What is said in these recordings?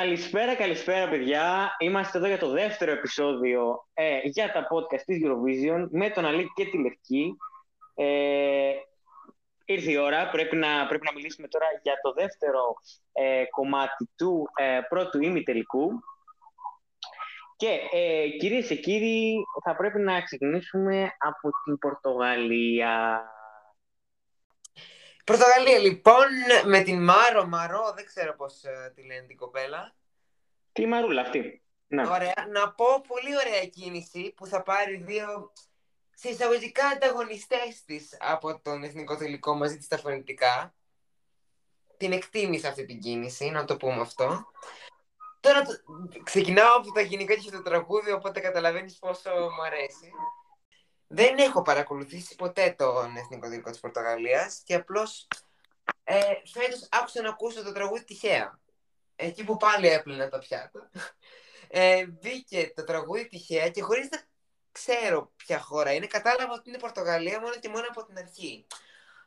Καλησπέρα, καλησπέρα παιδιά. Είμαστε εδώ για το δεύτερο επεισόδιο ε, για τα podcast της Eurovision με τον Αλή και τη Λευκή. Ε, ήρθε η ώρα, πρέπει να, πρέπει να μιλήσουμε τώρα για το δεύτερο ε, κομμάτι του ε, πρώτου ημιτελικού. Και ε, κυρίες και κύριοι, θα πρέπει να ξεκινήσουμε από την Πορτογαλία. Πορτογαλία λοιπόν με την Μάρο, Μαρό, δεν ξέρω πώς ε, τη λένε την κοπέλα. Τι μαρούλα αυτή. Ναι. Ωραία. Να πω πολύ ωραία κίνηση που θα πάρει δύο σε εισαγωγικά ανταγωνιστές της από τον εθνικό τελικό μαζί της τα φωνητικά. Την εκτίμησα αυτή την κίνηση, να το πούμε αυτό. Τώρα το... ξεκινάω από τα γενικά και το τραγούδι, οπότε καταλαβαίνεις πόσο μου αρέσει. Δεν έχω παρακολουθήσει ποτέ τον εθνικό τελικό της Πορτογαλίας και απλώς ε, φέτος άκουσα να ακούσω το τραγούδι τυχαία. Εκεί που πάλι έπλυνα τα πιάτα. Ε, μπήκε το τραγούδι τυχαία και χωρίς να ξέρω ποια χώρα είναι, κατάλαβα ότι είναι Πορτογαλία μόνο και μόνο από την αρχή.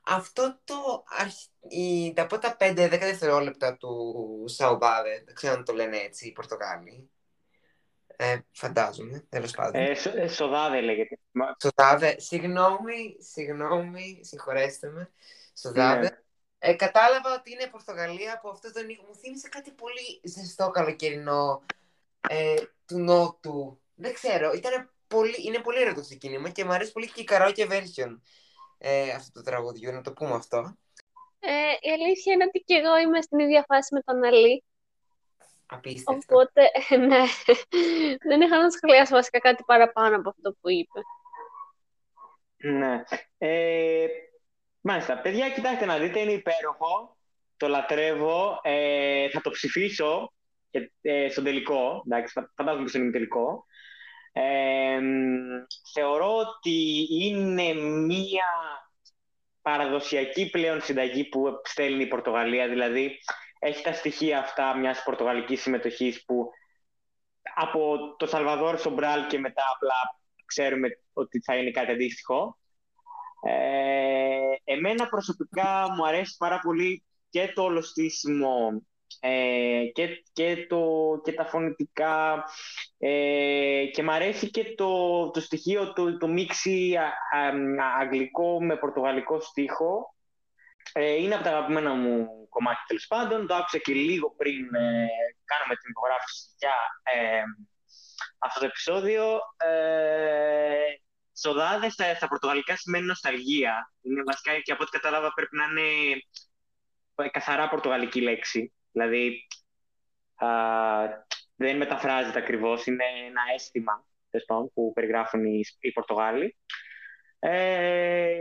Αυτό το η, τα πρώτα 5-10 δευτερόλεπτα του Σαουμπάδε, δεν ξέρω αν το λένε έτσι οι Πορτογάλοι. Ε, φαντάζομαι, τέλος πάντων. Ε, ε, σοδάδε λέγεται. Σοδάδε, συγγνώμη, συγγνώμη, συγχωρέστε με. Σοδάδε. Ναι. Ε, κατάλαβα ότι είναι Πορτογαλία από αυτό τον ήχο. Μου θύμισε κάτι πολύ ζεστό καλοκαιρινό ε, του Νότου. Δεν ξέρω, ήταν πολύ, είναι πολύ ωραίο το ξεκίνημα και μου αρέσει πολύ και η karaoke version ε, αυτό το τραγουδιού, να το πούμε αυτό. Ε, η αλήθεια είναι ότι και εγώ είμαι στην ίδια φάση με τον Αλή. Απίστευτο. Οπότε, ναι, δεν είχα να σχολιάσω βασικά κάτι παραπάνω από αυτό που είπε. Ναι. Ε, μάλιστα. Παιδιά, κοιτάξτε να δείτε, είναι υπέροχο. Το λατρεύω. Ε, θα το ψηφίσω ε, στον τελικό. Εντάξει, φαντάζομαι πως είναι τελικό. Ε, θεωρώ ότι είναι μία παραδοσιακή πλέον συνταγή που στέλνει η Πορτογαλία, δηλαδή έχει τα στοιχεία αυτά μιας πορτογαλικής συμμετοχής που από το Σαλβαδόρ Σομπράλ και μετά απλά ξέρουμε ότι θα είναι κάτι αντίστοιχο. Ε, εμένα προσωπικά μου αρέσει πάρα πολύ και το όλο στήσιμο ε, και, και, το, και τα φωνητικά ε, και μ' αρέσει και το, το στοιχείο, το, το μίξι αγγλικό με πορτογαλικό στίχο. Ε, είναι από τα αγαπημένα μου κομμάτια τέλος πάντων. Το άκουσα και λίγο πριν ε, κάναμε την υπογράφηση για ε, αυτό το επεισόδιο. Ε, Σοδάδες στα, στα πορτογαλικά σημαίνει νοσταλγία. Είναι βασικά και από ό,τι κατάλαβα πρέπει να είναι καθαρά πορτογαλική λέξη. Δηλαδή, α, δεν μεταφράζεται ακριβώς, είναι ένα αίσθημα που περιγράφουν οι, οι Πορτογάλοι. Ε,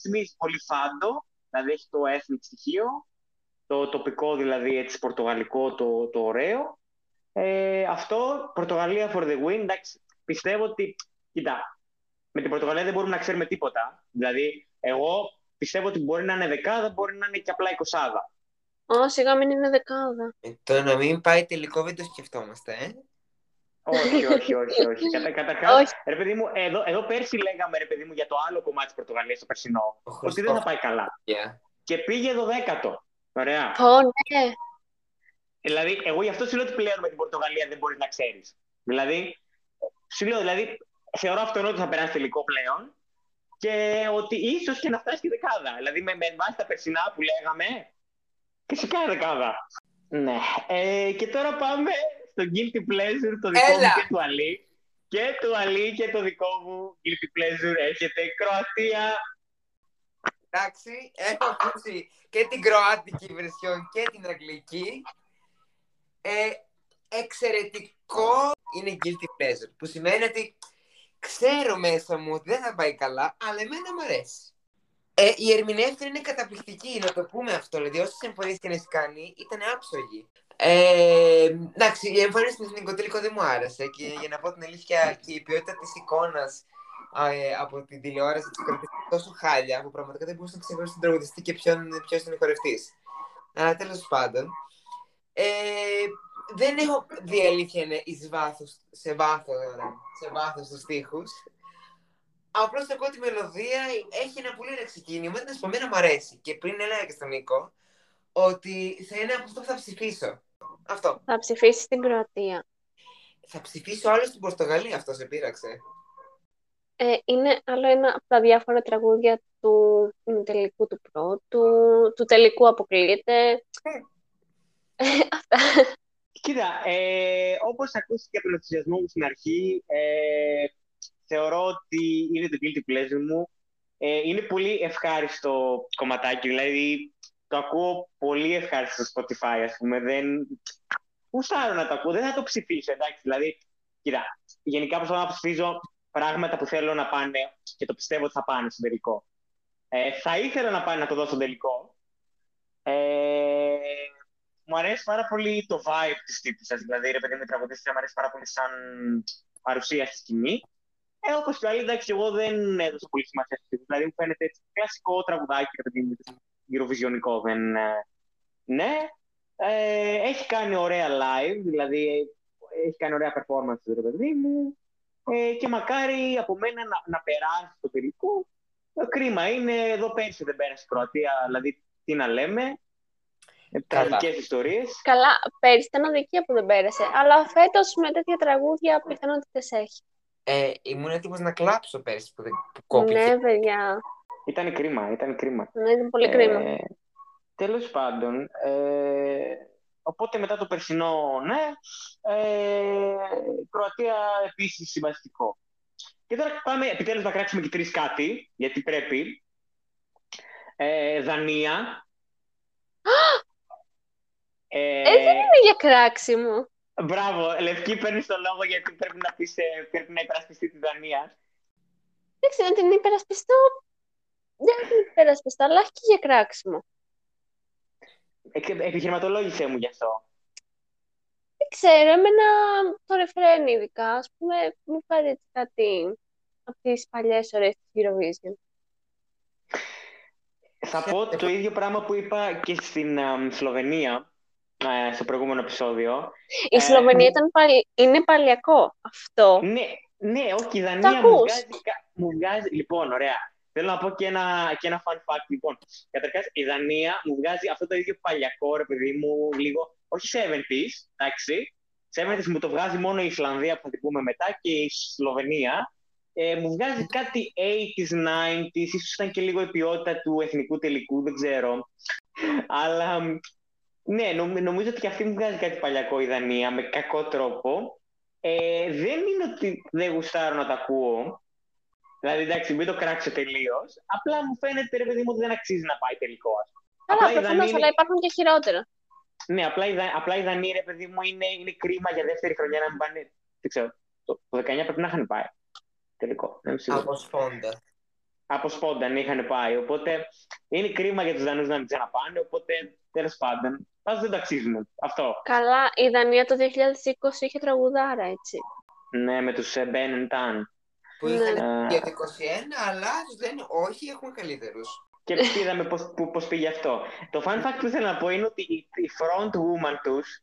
θυμίζει πολύ φάντο, δηλαδή έχει το ethnic στοιχείο, το τοπικό δηλαδή έτσι πορτογαλικό, το, το ωραίο. Ε, αυτό, Πορτογαλία for the win, εντάξει, πιστεύω ότι, κοίτα, με την Πορτογαλία δεν μπορούμε να ξέρουμε τίποτα. Δηλαδή, εγώ πιστεύω ότι μπορεί να είναι δεκάδα, μπορεί να είναι και απλά εικοσάδα. Ω, σιγά μην είναι δεκάδα. Ε, το να μην πάει τελικό δεν το σκεφτόμαστε, ε. Όχι, όχι, όχι, όχι. Κατα, καταρχάς, ρε παιδί μου, εδώ, εδώ πέρσι λέγαμε, ρε παιδί μου, για το άλλο κομμάτι της Πορτογαλίας, το περσινό, ότι δεν θα πάει καλά. Yeah. Και πήγε εδώ δέκατο. Ωραία. Ω, ναι. Δηλαδή, εγώ γι' αυτό σου λέω ότι πλέον με την Πορτογαλία δεν μπορείς να ξέρεις. Δηλαδή, σου λέω, δηλαδή, θεωρώ αυτονόητο ότι θα περάσει τελικό πλέον και ότι ίσως και να φτάσει τη δεκάδα. Δηλαδή, με, με βάση τα περσινά που λέγαμε, Φυσικά δεκάδα. Ναι. Ε, και τώρα πάμε στο Guilty Pleasure, το δικό Έλα. μου και του Αλή. Και του Αλή και το δικό μου Guilty Pleasure έρχεται Κροατία. Εντάξει, έχω ακούσει και την κροάτικη version και την αγγλική. Ε, εξαιρετικό είναι guilty pleasure, που σημαίνει ότι ξέρω μέσα μου ότι δεν θα πάει καλά, αλλά εμένα μου αρέσει. Ε, η ερμηνεύτρια είναι καταπληκτική, να το πούμε αυτό. Δηλαδή, όσες εμφανίσεις και να έχεις κάνει, ήταν άψογη. Ε, εντάξει, η εμφάνιση του εθνικό τελικό δεν μου άρεσε. Και για να πω την αλήθεια, και η ποιότητα της εικόνας ε, από την τηλεόραση της κρατήθηκε τόσο χάλια που πραγματικά δεν μπορούσα να ξεχωρίσω τον τραγουδιστή και ποιος είναι ο χορευτής. Αλλά τέλος πάντων. Ε, δεν έχω δει αλήθεια είναι εις βάθος, σε βάθος, σε βάθος τους στίχους. Απλώς ακούω τη μελωδία, έχει ένα πολύ ωραίο ξεκίνημα. Ήταν σπαμμένα μου αρέσει. Και πριν έλεγα και στον Νίκο ότι θα είναι από αυτό που θα ψηφίσω. Αυτό. Θα ψηφίσεις στην Κροατία. Θα ψηφίσω άλλο στην Πορτογαλία, αυτό σε πείραξε. Ε, είναι άλλο ένα από τα διάφορα τραγούδια του τελικού του πρώτου, του τελικού αποκλείεται. Ε, αυτά. Κοίτα, ε, όπως ακούστηκε από τον ενθουσιασμό μου στην αρχή, ε, θεωρώ ότι είναι το guilty pleasure μου. Ε, είναι πολύ ευχάριστο κομματάκι, δηλαδή το ακούω πολύ ευχάριστος στο Spotify, ας πούμε. Δεν... Γουστάρω να το ακούω, δεν θα το ψηφίσω, εντάξει. Δηλαδή, κοίτα, γενικά προσπαθώ να ψηφίζω πράγματα που θέλω να πάνε και το πιστεύω ότι θα πάνε στον τελικό. Ε, θα ήθελα να πάνε να το δω στον τελικό. Ε, μου αρέσει πάρα πολύ το vibe της τύπησα. Δηλαδή, ρε παιδί μου, η τραγουδίστρια μου αρέσει πάρα πολύ σαν παρουσία στη σκηνή. Ε, όπως και άλλοι, εντάξει, εγώ δεν έδωσα πολύ σημασία στη Δηλαδή, μου φαίνεται έτσι κλασικό τραγουδάκι, ρε παιδί μου, Eurovisionικό. Δεν, ε, ναι, ε, έχει κάνει ωραία live, δηλαδή έχει κάνει ωραία performance, ρε παιδί μου. Ε, και μακάρι από μένα να, να περάσει το τελικό. Ε, κρίμα είναι, εδώ πέρσι δεν πέρασε η Κροατία, δηλαδή τι να λέμε. Ε, τραγικές ιστορίες. Καλά, πέρυσι ήταν αδικία που δεν πέρασε. Αλλά φέτος με τέτοια τραγούδια πιθανότητες έχει. Ε, ήμουν έτοιμος να κλάψω πέρσι που, δεν, που κόπηκε. Ναι, παιδιά. Ήταν κρίμα, ήταν κρίμα. Ναι, ήταν πολύ κρίμα. Ε, τέλος πάντων, ε, οπότε μετά το περσινό, ναι, ε, Κροατία επίσης συμβαστικό. Και τώρα πάμε επιτέλους να κράξουμε και τρεις κάτι, γιατί πρέπει. Ε, Δανία. Ε, δεν είναι για κράξιμο. Μπράβο, Λευκή, παίρνεις το λόγο γιατί πρέπει να, πεις, ε, πρέπει να υπερασπιστεί τη Δανία. Δεν ξέρω, την υπερασπιστώ. Δεν την υπερασπιστώ, αλλά όχι και για κράξιμο. Ε, επιχειρηματολόγησέ μου γι' αυτό. Δεν ξέρω, εμένα το ρεφρέν ειδικά, ας πούμε, μου φέρει έτσι κάτι από τις παλιές ώρες της Eurovision. Θα πω το ίδιο πράγμα που είπα και στην α, Σλοβενία, ε, στο προηγούμενο επεισόδιο. Η Ε, Σλοβενία ήταν παλι... είναι παλιακό αυτό. Ναι, ναι, όχι, η Το Δανία μου ακούς; βγάζει, κα- μου βγάζει... Λοιπόν, ωραία. Θέλω να πω και ένα, και ένα fun fact. Λοιπόν, καταρχάς, η Δανία μου βγάζει αυτό το ίδιο παλιακό, ρε παιδί μου, λίγο, όχι 70s, εντάξει. 70s μου το βγάζει μόνο η Ισλανδία που θα την πούμε μετά και η Σλοβενία. Ε, μου βγάζει κάτι 80s, 90s, ίσως ήταν και λίγο η ποιότητα του εθνικού τελικού, δεν ξέρω. Αλλά ναι, νομ- νομίζω ότι και αυτή μου βγάζει κάτι παλιακό η Δανία, με κακό τρόπο. Ε, δεν είναι ότι δεν γουστάρω να τα ακούω. Δηλαδή, εντάξει, μην το κράξω τελείως. Απλά μου φαίνεται, ρε παιδί μου, ότι δεν αξίζει να πάει τελικό. ας πούμε. Καλά, Απλά η προφανώς, Δανία αλλά είναι- υπάρχουν και χειρότερα. Ναι, απλά η, Δα- απλά η Δανία, ρε παιδί μου, είναι, είναι κρίμα για δεύτερη χρονιά να μην πάνε. Δεν ξέρω. Το, το 19 πρέπει να είχαν πάει. Τελικό. Δεν είμαι σίγουρος. Από σπόντα. Από σπόνταν είχαν πάει. Οπότε είναι κρίμα για τους Δανούς να μην ξαναπάνε. Οπότε τέλος πάντων. Πάντω δεν το αξίζουν. Αυτό. Καλά, η Δανία το 2020 είχε τραγουδάρα, έτσι. Ναι, με τους Μπεν Ταν. Που Ναι. είχαν Ε. για το 21, αλλά τους λένε όχι, έχουμε καλύτερους. Και είδαμε πώς, που- πώς πήγε αυτό. Το fun fact που ήθελα να πω είναι ότι η, η front woman τους,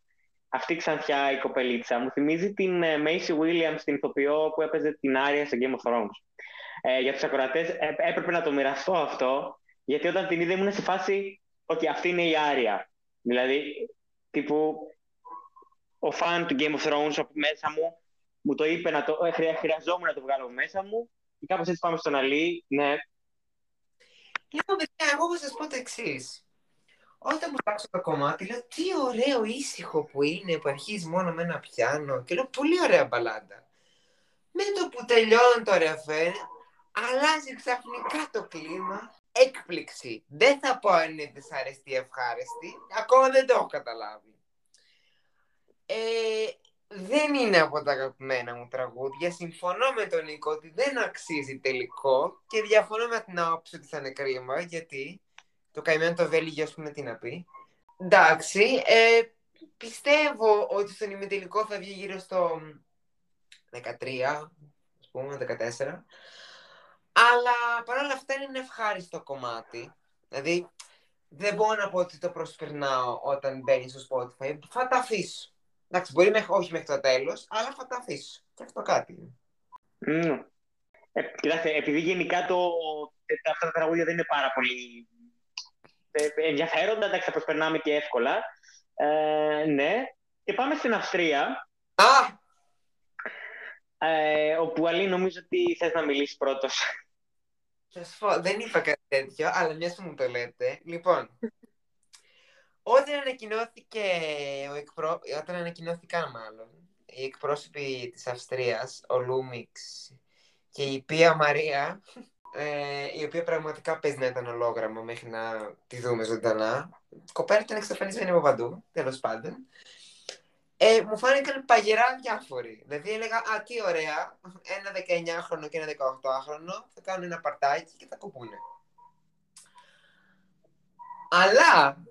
αυτή η ξανθιά η κοπελίτσα, μου θυμίζει την ε, Macy Williams, την ηθοποιό που έπαιζε την Άρια στο Game of Thrones. Ε, για τους ακροατές ε, έπρεπε να το μοιραστώ αυτό, γιατί όταν την είδα ήμουν σε φάση, ότι αυτή είναι η Άρια. Δηλαδή, τύπου, ο φαν του Game of Thrones από μέσα μου μου το είπε να το, ε, χρεια- χρειαζόμουν να το βγάλω από μέσα μου και κάπως έτσι πάμε στον Αλή, ναι, Λοιπόν, παιδιά, εγώ θα σας πω το εξής. Όταν μου άκουσα το κομμάτι, λέω τι ωραίο ήσυχο που είναι, που αρχίζεις μόνο με ένα πιάνο. Και λέω πολύ ωραία μπαλάντα. Με το που τελειώνει το ρεφέν, αλλάζει ξαφνικά το κλίμα. Έκπληξη. Δεν θα πω αν είναι δυσαρεστή ή ευχάριστη. Ακόμα δεν το έχω καταλάβει. Ε, δεν είναι από τα αγαπημένα μου τραγούδια. Συμφωνώ με τον Νίκο ότι δεν αξίζει τελικό και διαφωνώ με την άποψη ότι θα είναι κρίμα γιατί το καημένο το Βέλγιο, ας πούμε, τι να πει. Εντάξει, ε, πιστεύω ότι στον ημιτελικό θα βγει γύρω στο 13, ας πούμε, 14. Αλλά παρόλα αυτά είναι ένα ευχάριστο κομμάτι. Δηλαδή, δεν μπορώ να πω ότι το προσπερνάω όταν μπαίνει στο Spotify. Θα τα αφήσω. Εντάξει, μπορεί μέχρι, όχι μέχρι το τέλος, αλλά θα τα αφήσω. Και αυτό κάτι είναι. Mm. Ε, κοιτάξτε, επειδή γενικά το, ε, τα- αυτά τα τραγούδια δεν είναι πάρα πολύ ε, ενδιαφέροντα, εντάξει, τα προσπερνάμε και εύκολα. Ε, ναι. Και πάμε στην Αυστρία, Α! ε, όπου Αλή νομίζω ότι θες να μιλήσεις πρώτος. Θα σου πω, δεν είπα κάτι τέτοιο, αλλά μιας που μου το λέτε. Λοιπόν, όταν ανακοινώθηκε ο εκπρό... όταν ανακοινώθηκαν μάλλον οι εκπρόσωποι της Αυστρίας, ο Λούμιξ και η Πία Μαρία, ε, η οποία πραγματικά παίζει να ήταν ολόγραμμα μέχρι να τη δούμε ζωντανά. Η κοπέλα ήταν εξαφανισμένη από παντού, τέλος πάντων. Ε, μου φάνηκαν παγερά διάφοροι. Δηλαδή έλεγα, Α, τι ωραία, ένα 19χρονο και ένα 18χρονο θα κάνουν ένα παρτάκι και θα κουπούνε. Αλλά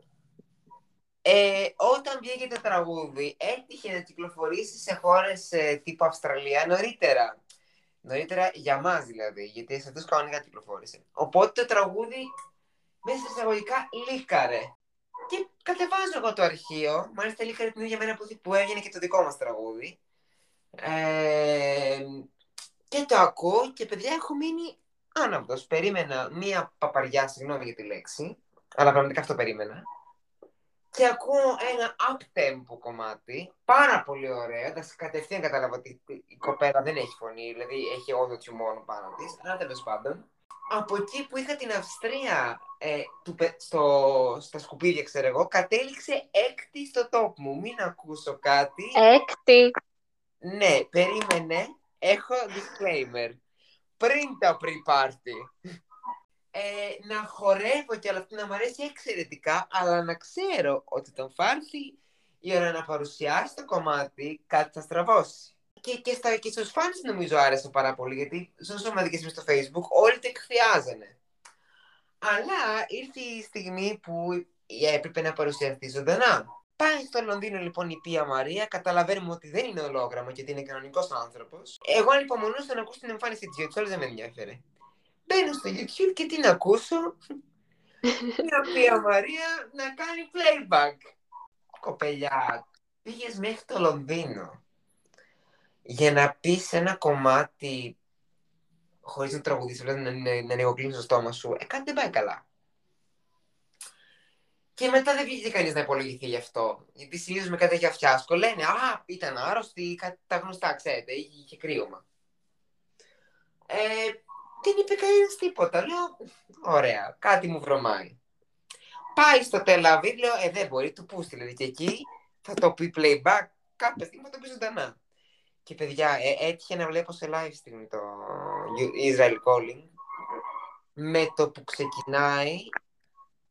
ε, όταν βγήκε το τραγούδι, έτυχε να κυκλοφορήσει σε χώρες ε, τύπου Αυστραλία νωρίτερα. Νωρίτερα για μας δηλαδή, γιατί σε αυτούς κανονικά κυκλοφόρησε. Οπότε το τραγούδι μέσα σε εισαγωγικά λίκαρε. Και κατεβάζω εγώ το αρχείο, μάλιστα λίκαρε την ίδια μέρα που, που έβγαινε και το δικό μας τραγούδι. Ε, και το ακούω και παιδιά έχω μείνει άναυδος. Περίμενα μία παπαριά, συγγνώμη για τη λέξη, αλλά πραγματικά αυτό περίμενα. Και ακούω ένα up-tempo κομμάτι, πάρα πολύ ωραίο. Εντάξει, κατευθείαν κατάλαβα ότι η κοπέλα δεν έχει φωνή, δηλαδή έχει όλο το μόνο πάνω της. Αλλά τέλος πάντων. Από εκεί που είχα την Αυστρία ε, του, πε- στο, στα σκουπίδια, ξέρω εγώ, κατέληξε έκτη στο top μου. Μην ακούσω κάτι. Έκτη. Ναι, περίμενε. Έχω disclaimer. Πριν το pre-party. Ε, να χορεύω και όλα αυτά να μου αρέσει εξαιρετικά, αλλά να ξέρω ότι τον φάρθει η ώρα να παρουσιάσει το κομμάτι, κάτι θα στραβώσει. Και, και, στα, και στους φάνς νομίζω άρεσε πάρα πολύ, γιατί στις ομαδικές μου στο facebook όλοι το εκθιάζανε. Αλλά ήρθε η στιγμή που έπρεπε να παρουσιαστεί ζωντανά. Πάει στο Λονδίνο λοιπόν η Πία Μαρία, καταλαβαίνουμε ότι δεν είναι ολόγραμμα και ότι είναι κανονικός άνθρωπος. Εγώ ανυπομονούσα να ακούσω την εμφάνιση της γιατί όλες δεν με ενδιαφέρε. Μπαίνω στο YouTube και τι να ακούσω. Μια Πία Μαρία να κάνει playback. Κοπελιά, πήγες μέχρι το Λονδίνο για να πεις ένα κομμάτι χωρίς να τραγουδίσει, δηλαδή να, να, να ανοιγοκλίνει το στόμα σου. Ε, κάτι δεν πάει καλά. Και μετά δεν βγήκε κανείς να υπολογιστεί γι' αυτό. Γιατί συνήθως με κάτι τέτοια φιάσκο λένε Α, ήταν άρρωστη, κάτι τα γνωστά, ξέρετε, είχε, είχε κρύωμα. Ε, δεν είπε κανένα τίποτα. Λέω, ωραία, κάτι μου βρωμάει. Πάει στο Τελαβίδ, λέω, ε, δεν μπορεί, του πούστη, δηλαδή, και εκεί θα το πει playback, κάποια στιγμή θα το πει ζωντανά. Και παιδιά, ε, έτυχε να βλέπω σε live stream το Israel Calling. Με το που ξεκινάει,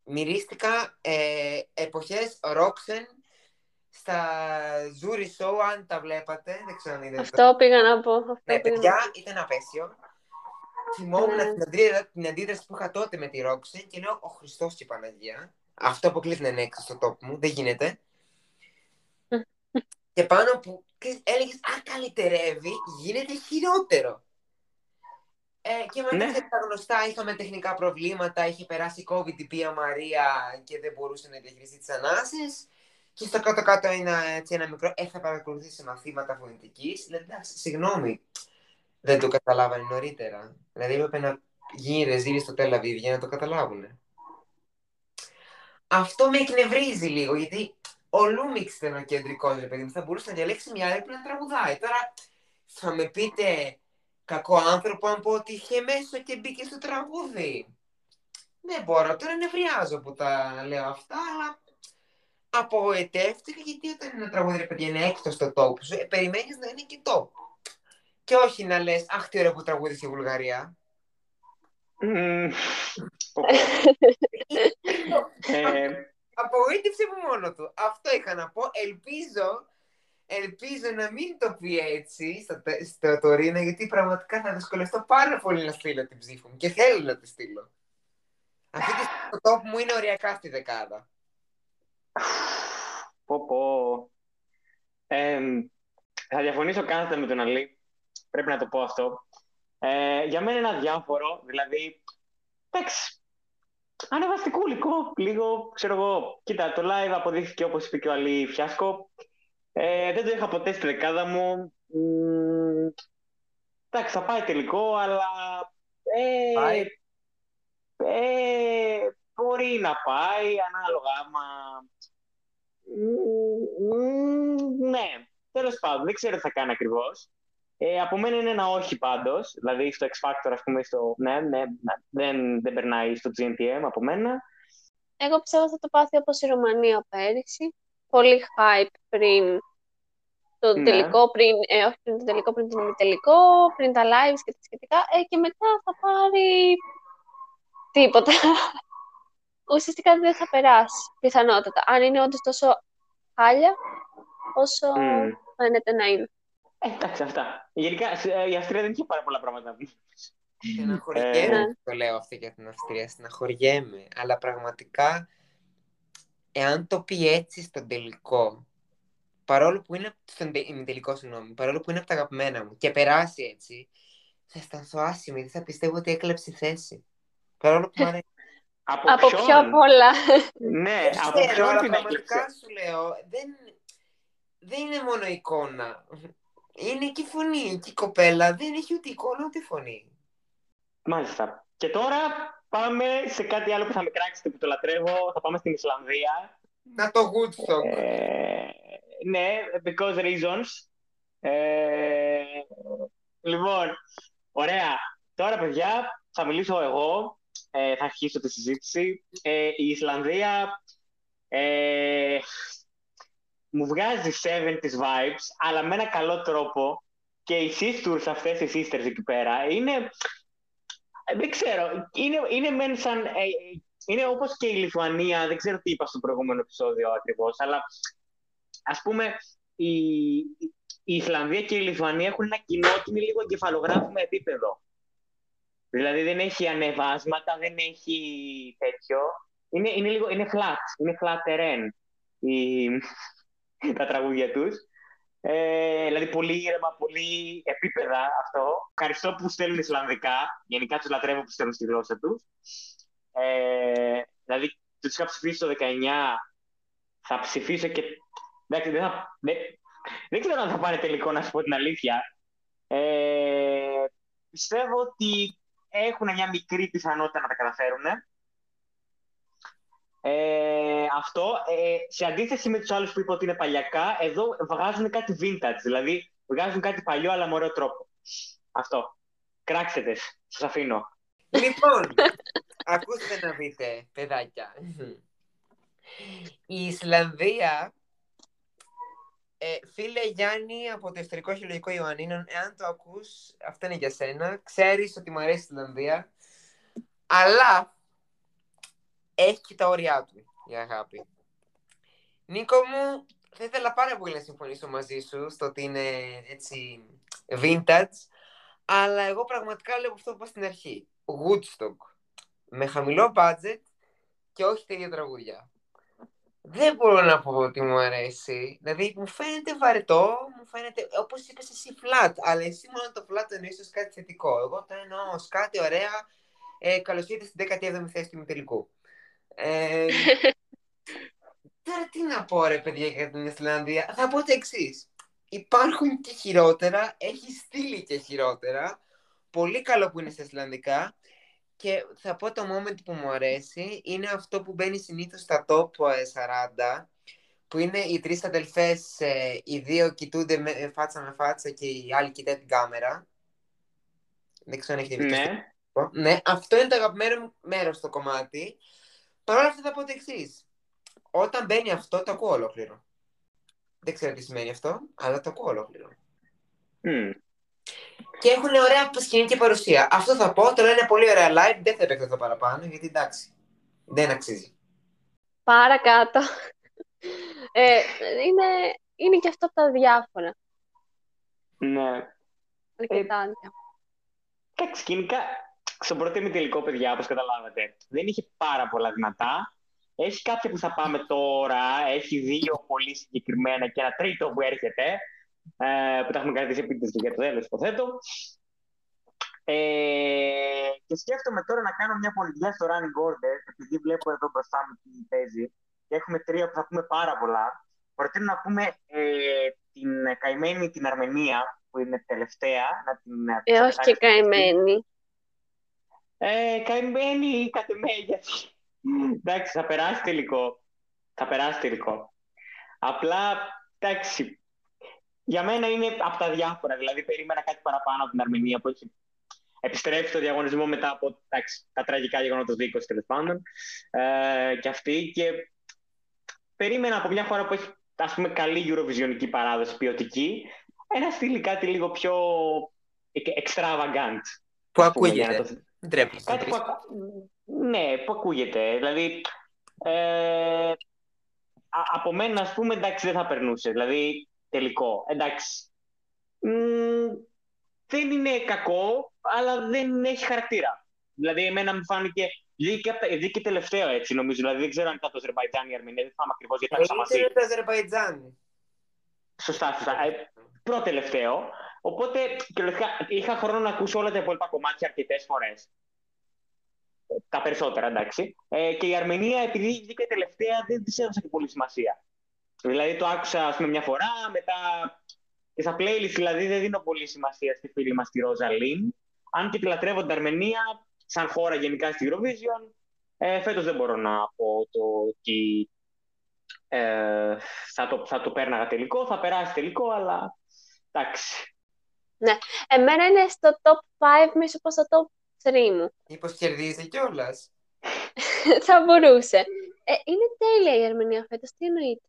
μυρίστηκα ε, εποχές Roxen στα Zuri Show, αν τα βλέπατε, δεν ξέρω αν είδατε. Αυτό πήγα να πω. Αυτό Ναι, πήγα να παιδιά, ήταν απέσιο. Θυμόμουν Ναι. την, αντίδρα- την αντίδραση που είχα τότε με τη Roxen και λέω, ο Χριστός και η Παναγία. Αυτό αποκλείεται να είναι έξω στο τόπο μου, δεν γίνεται. και πάνω που έλεγες, Α, καλυτερεύει, γίνεται χειρότερο. Ε, και μετά Ναι. ξέρετε, τα γνωστά, είχαμε τεχνικά προβλήματα, είχε περάσει COVID η Πία Μαρία και δεν μπορούσε να διαχειριστεί τις ανάσες. Και στο κάτω-κάτω ένα, έτσι, ένα μικρό, ε, θα παρακολουθήσει μαθήματα φωνητικής. Δηλαδή, εντάξει, συγγνώμη, δεν το καταλάβανε νωρίτερα. Δηλαδή, έπρεπε να γίνει ρεζίλη στο Τελαβίδ για να το καταλάβουν. Αυτό με εκνευρίζει λίγο, γιατί ο Λούμιξ ήταν ο κεντρικός, ρε παιδί μου. Θα μπορούσε να διαλέξει μια άλλη που να τραγουδάει. Τώρα θα με πείτε κακό άνθρωπο αν πω ότι είχε μέσα και μπήκε στο τραγούδι. Δεν μπορώ, τώρα νευριάζω που τα λέω αυτά, αλλά απογοητεύτηκα γιατί όταν ένα τραγούδι ρε παιδιά είναι έκτος στο τόπο σου, ε, περιμένεις να είναι και top. Και όχι να λες, αχ τι ωραίο που τραγούδι στη Βουλγαρία. Μμμ. Πω, πω. Ε, Απογοήτευσε μου μόνο του. Αυτό είχα να πω. Ελπίζω, ελπίζω να μην το πει έτσι στο, τε- στο Τωρίνο, γιατί πραγματικά θα δυσκολευτώ πάρα πολύ να στείλω την ψήφο μου. Και θέλω να τη στείλω. Αυτή τη στιγμή το top μου είναι οριακά στη δεκάδα. πω, πω. Ε, θα διαφωνήσω κάθετα με τον Αλή. Πρέπει να το πω αυτό. Ε, για μένα είναι αδιάφορο. Δηλαδή, εντάξει, ανεβαστικούλικο, λίγο, ξέρω εγώ. Κοίτα, το live αποδείχθηκε όπως είπε και ο Αλή φιάσκο. Ε, δεν το είχα ποτέ στη δεκάδα μου. Μ, εντάξει, θα πάει τελικό, αλλά... Ε, Πάει. ε, μπορεί να πάει, ανάλογα άμα... Μ, μ, ναι, τέλος πάντων, δεν ξέρω τι θα κάνει ακριβώς. Ε, από μένα είναι ένα όχι πάντως. Δηλαδή στο X Factor, ας πούμε, στο. Ναι, ναι, ναι, δεν, δεν περνάει στο GNTM από μένα. Εγώ πιστεύω θα το πάθει όπως η Ρωμανία πέρυσι. Πολύ hype πριν το Ναι. τελικό, πριν, ε, όχι πριν το τελικό, πριν το ημιτελικό, πριν τα lives και τα σχετικά. Ε, και μετά θα πάρει τίποτα. Ουσιαστικά δεν θα περάσει, πιθανότατα. Αν είναι όντως τόσο χάλια, όσο Μμ. φαίνεται να είναι. Ε, εντάξει, αυτά. Γενικά σε- ε, η Αυστρία δεν είχε πάρα πολλά πράγματα να πει. Στεναχωριέμαι Ε. που το λέω αυτό για την Αυστρία. Στεναχωριέμαι. Αλλά πραγματικά, εάν το πει έτσι στον τελικό, παρόλο που είναι. Στον τε- ημιτελικό, συγγνώμη, παρόλο που είναι από τα αγαπημένα μου και περάσει έτσι, θα αισθανθώ άσχημη. Δεν θα πιστεύω ότι έκλεψε θέση. Παρόλο που μου αρέσει. Από, Από ποιον; πιο πολλά. Ναι, Δεν από ξέρω, ποιον αλλά την πραγματικά έκλειψε. σου λέω, δεν, δεν είναι μόνο εικόνα. Είναι και η φωνή και η κοπέλα. Δεν έχει ούτε εικόνα ούτε φωνή. Μάλιστα. Και τώρα πάμε σε κάτι άλλο που θα με κράξετε που το λατρεύω. Θα πάμε στην Ισλανδία. Να το Woodstock. Ε, ναι, because reasons. Ε, λοιπόν, ωραία. Τώρα, παιδιά, θα μιλήσω εγώ. Ε, θα αρχίσω τη συζήτηση. Ε, η Ισλανδία ε, μου βγάζει 70's vibes, αλλά με ένα καλό τρόπο. Και οι sisters αυτές, οι sisters εκεί πέρα, είναι... ε, Δεν ξέρω, είναι, είναι μεν σαν... ε, ε, είναι όπως και η Λιθουανία, δεν ξέρω τι είπα στο προηγούμενο επεισόδιο ακριβώς, αλλά ας πούμε η, η Ισλανδία και η Λιθουανία έχουν ένα κοινό ότι είναι λίγο εγκεφαλογράφημα επίπεδο. Δηλαδή δεν έχει ανεβάσματα, δεν έχει τέτοιο. Είναι, είναι, λίγο, είναι flat, είναι flat terrain η, τα τραγούδια τους. Ε, δηλαδή πολύ ήρεμα, πολύ επίπεδα αυτό. Ευχαριστώ που στέλνουν Ισλανδικά. Γενικά τους λατρεύω που στέλνουν στη γλώσσα τους. Ε, δηλαδή τους είχα ψηφίσει το 19, θα ψηφίσω και... Εντάξει, δεν, θα, δεν, δεν ξέρω αν θα πάρει τελικό, να σου πω την αλήθεια. Ε, πιστεύω ότι έχουν μια μικρή πιθανότητα να τα καταφέρουν. Ε, αυτό, ε, σε αντίθεση με τους άλλους που είπα ότι είναι παλιακά, εδώ βγάζουν κάτι vintage, δηλαδή βγάζουν κάτι παλιό αλλά με ωραίο τρόπο. Αυτό. Κράξτε τες. Σας αφήνω. Λοιπόν, ακούστε να δείτε, παιδάκια. Η Ισλανδία, ε, φίλε Γιάννη από το Ιστορικό Χιλογικό Ιωαννίνων, εάν το ακούς, αυτό είναι για σένα. Ξέρεις ότι μου αρέσει η Ισλανδία, αλλά έχει και τα όρια του η αγάπη. Νίκο μου, θα ήθελα πάρα πολύ να συμφωνήσω μαζί σου στο ότι είναι έτσι vintage, αλλά εγώ πραγματικά λέω αυτό που είπα στην αρχή. Woodstock. Με χαμηλό budget και όχι τέτοια τραγούδια. Δεν μπορώ να πω ότι μου αρέσει. Δηλαδή μου φαίνεται βαρετό, μου φαίνεται όπως είπες εσύ flat. Αλλά εσύ μόνο το flat το εννοείς ως κάτι θετικό. Εγώ το εννοώ ως κάτι ωραία. Ε, Καλώς ήρθατε στην 17η θέση του ημιτελικού. Ε, τώρα τι να πω ρε παιδιά για την Ισλανδία. Θα πω το εξής. Υπάρχουν και χειρότερα, έχει στείλει και χειρότερα. Πολύ καλό που είναι στα Ισλανδικά. Και θα πω το moment που μου αρέσει είναι αυτό που μπαίνει συνήθως στα top ε, 40 που είναι οι τρεις αδελφές, ε, οι δύο κοιτούνται με, ε, φάτσα με φάτσα και οι άλλοι κοιτάνε την κάμερα. Δεν ξέρω αν έχετε δει το Ναι. αυτό. Ναι, αυτό είναι το αγαπημένο μου μέρος στο κομμάτι. Παρ' όλα αυτά θα πω το εξής. Όταν μπαίνει αυτό, το ακούω ολόκληρο. Δεν ξέρω τι σημαίνει αυτό, αλλά το ακούω ολόκληρο. Μμ. Και έχουν ωραία σκηνική παρουσία. Αυτό θα πω, το λένε πολύ ωραία live, δεν θα επεκταθώ παραπάνω, γιατί εντάξει, δεν αξίζει. Παρακάτω. Ε, είναι, είναι και αυτό από τα διάφορα. Ναι. Αρκετά διάφορα. Εντάξει, γενικά στον πρώτο ημιτελικό, παιδιά, όπως καταλάβατε, δεν είχε πάρα πολλά δυνατά. Έχει κάποια που θα πάμε τώρα, έχει δύο πολύ συγκεκριμένα και ένα τρίτο που έρχεται, ε, που τα έχουμε κρατήσει επίτηδες και για το τέλος, υποθέτω. Ε, και σκέφτομαι τώρα να κάνω μια πολιτιά στο running order, επειδή βλέπω εδώ μπροστά μου τι παίζει, και έχουμε τρία που θα πούμε πάρα πολλά. Προτείνω να πούμε ε, την καημένη την Αρμενία, που είναι τελευταία. Να την, Ε, όχι και καημένη. Ε, καημένη ή κατεμέγιαση. εντάξει, θα περάσει τελικό. Θα περάσει τελικό. Απλά, εντάξει, για μένα είναι από τα διάφορα. Δηλαδή, περίμενα κάτι παραπάνω από την Αρμενία που έχει επιστρέφει στο διαγωνισμό μετά από εντάξει, τα τραγικά γεγονότα του 20 τέλος πάντων. Ε, και αυτή. Και περίμενα από μια χώρα που έχει ας πούμε, καλή Eurovisionική παράδοση, ποιοτική, ένα στυλ κάτι λίγο πιο extravagant. Που ας πούμε, για ακούγεται. να το- Δεν τρέπεσαι. Κάτι που, ακα- ναι, που ακούγεται. Δηλαδή, ε, α- από μένα, ας πούμε, εντάξει, δεν θα περνούσε. Δηλαδή, τελικό. Εντάξει. Μ, δεν είναι κακό, αλλά δεν έχει χαρακτήρα. Δηλαδή, εμένα μου φάνηκε. Βγήκε, απ' τα- βγήκε τελευταίο έτσι, νομίζω. Δηλαδή, δεν ξέρω αν ήταν το Αζερβαϊτζάν ή η Αρμενία. Δεν θυμάμαι ακριβώς γιατί τα Ε, άκουσα μαζί. Είναι το Αζερβαϊτζάν. Σωστά, σωστά. Ε, πρώτο-τελευταίο. Οπότε κυριολεκτικά είχα χρόνο να ακούσω όλα τα υπόλοιπα κομμάτια αρκετές φορές. Τα περισσότερα, εντάξει. Ε, και η Αρμενία, επειδή βγήκε τελευταία, δεν της έδωσα και πολύ σημασία. Δηλαδή το άκουσα ας πούμε, μια φορά, μετά και στα playlist δηλαδή δεν δίνω πολύ σημασία στη φίλη μας τη Ρόζα Λίν. Αν και τη λατρεύω την Αρμενία, σαν χώρα γενικά στη Eurovision, ε, φέτος δεν μπορώ να πω το ότι ε, θα, το, θα το πέρναγα τελικό, θα περάσει τελικό, αλλά εντάξει. Εμένα είναι στο top 5, μισό πως στο top 3 μου. Μήπως κερδίζει κιόλας; θα μπορούσε. Ε, είναι τέλεια η Αρμενία φέτος, τι εννοείται;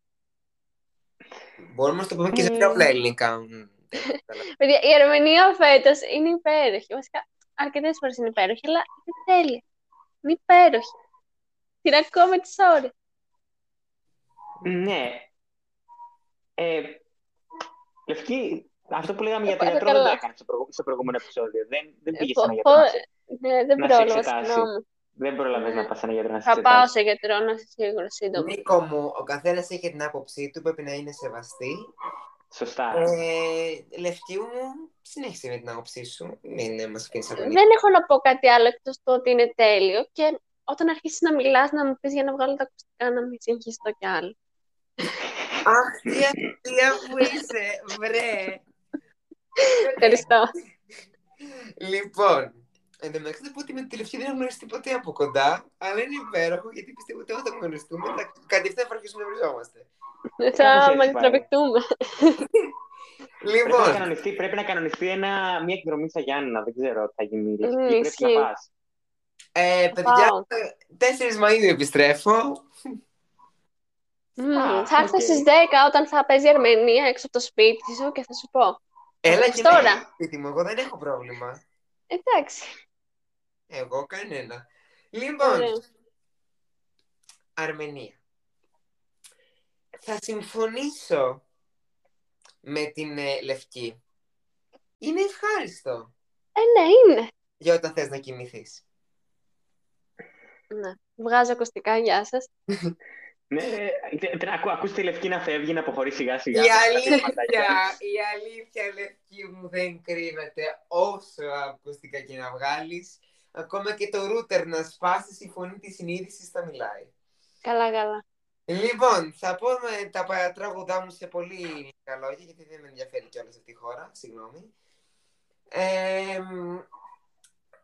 Μπορούμε να το πούμε και σε Mm. πιο απλά ελληνικά. Μμ, δεν καλά. Παιδιά, η Αρμενία φέτος είναι υπέροχη. Βασικά, αρκετές φορές είναι υπέροχη, αλλά είναι τέλεια. Είναι υπέροχη. Τυρακώ με τις ώρες. Ναι. Ε, Λευκή, αυτό που λέγαμε για το Ε, γιατρό δεν το καλά. έκανε στο, προηγου- στο προηγούμενο επεισόδιο. Δεν, δεν Ε, πήγε πω- σε ένα γιατρό. πω- να σε- Ναι, δεν να σε πρόλαβα, εξετάσει. συγγνώμη. Δεν πρόλαβες Ναι. να πας σε ένα γιατρό να σε Θα πάω εξετάσει. σε γιατρό να είσαι σίγουρο σύντομα. Νίκο μου, ο καθένας έχει την άποψή του, πρέπει να είναι σεβαστή. Σωστά. Ε, Λευκή μου, συνέχισε με την άποψή σου. Μην μα αφήνει αγωνία. Δεν έχω να πω κάτι άλλο εκτός του ότι είναι τέλειο και όταν αρχίσεις να μιλάς να μου πεις για να βγάλω τα ακουστικά να μην συγχυστώ κι άλλο. Αχ, τι αστεία που είσαι, βρε. Ευχαριστώ. Λοιπόν, εν τω μεταξύ θα πω ότι με τη Λευκή δεν έχω γνωρίσει ποτέ από κοντά, αλλά είναι υπέροχο γιατί πιστεύω ότι όταν γνωριστούμε θα κατευθείαν θα αρχίσουμε να βριζόμαστε. Θα έτσι μαγνητραπεκτούμε. Πρέπει, να Λοιπόν, κανονιστεί, πρέπει να κανονιστεί ένα, μια εκδρομή στα Γιάννενα. Δεν ξέρω τι θα γίνει. η Λευκή. Mm, Πρέπει ισχύει. να πας. ε, πάω. παιδιά, 4 Μαΐου επιστρέφω. Μμμ, Α, θα έρθω οκ. στις 10 όταν θα παίζει η Αρμενία έξω από το σπίτι σου και θα σου πω. Έλα πας και τώρα. τώρα. σπίτι μου, εγώ δεν έχω πρόβλημα. Εντάξει. Εγώ κανένα. Λοιπόν, Ωραία. Αρμενία. Θα συμφωνήσω με την ε, Λευκή. Είναι ευχάριστο Ε, ναι, είναι. για όταν θες να κοιμηθείς. Ναι. Βγάζω ακουστικά, γεια σας. Ναι, ε, τε- τε- ακού- ακούς τη Λευκή να φεύγει, να αποχωρεί σιγά σιγά. Η με τα αλήθεια, ματάκια. η αλήθεια Λευκή μου δεν κρύβεται όσο ακουστικά και να βγάλεις. Ακόμα και το ρούτερ να σπάσεις η φωνή της συνείδησης θα μιλάει. Καλά, καλά. Λοιπόν, θα πω με τα παρατράγουδά μου σε πολύ λίγα λόγια, γιατί δεν με ενδιαφέρει κιόλας αυτή η χώρα. Συγγνώμη. Ε, μ,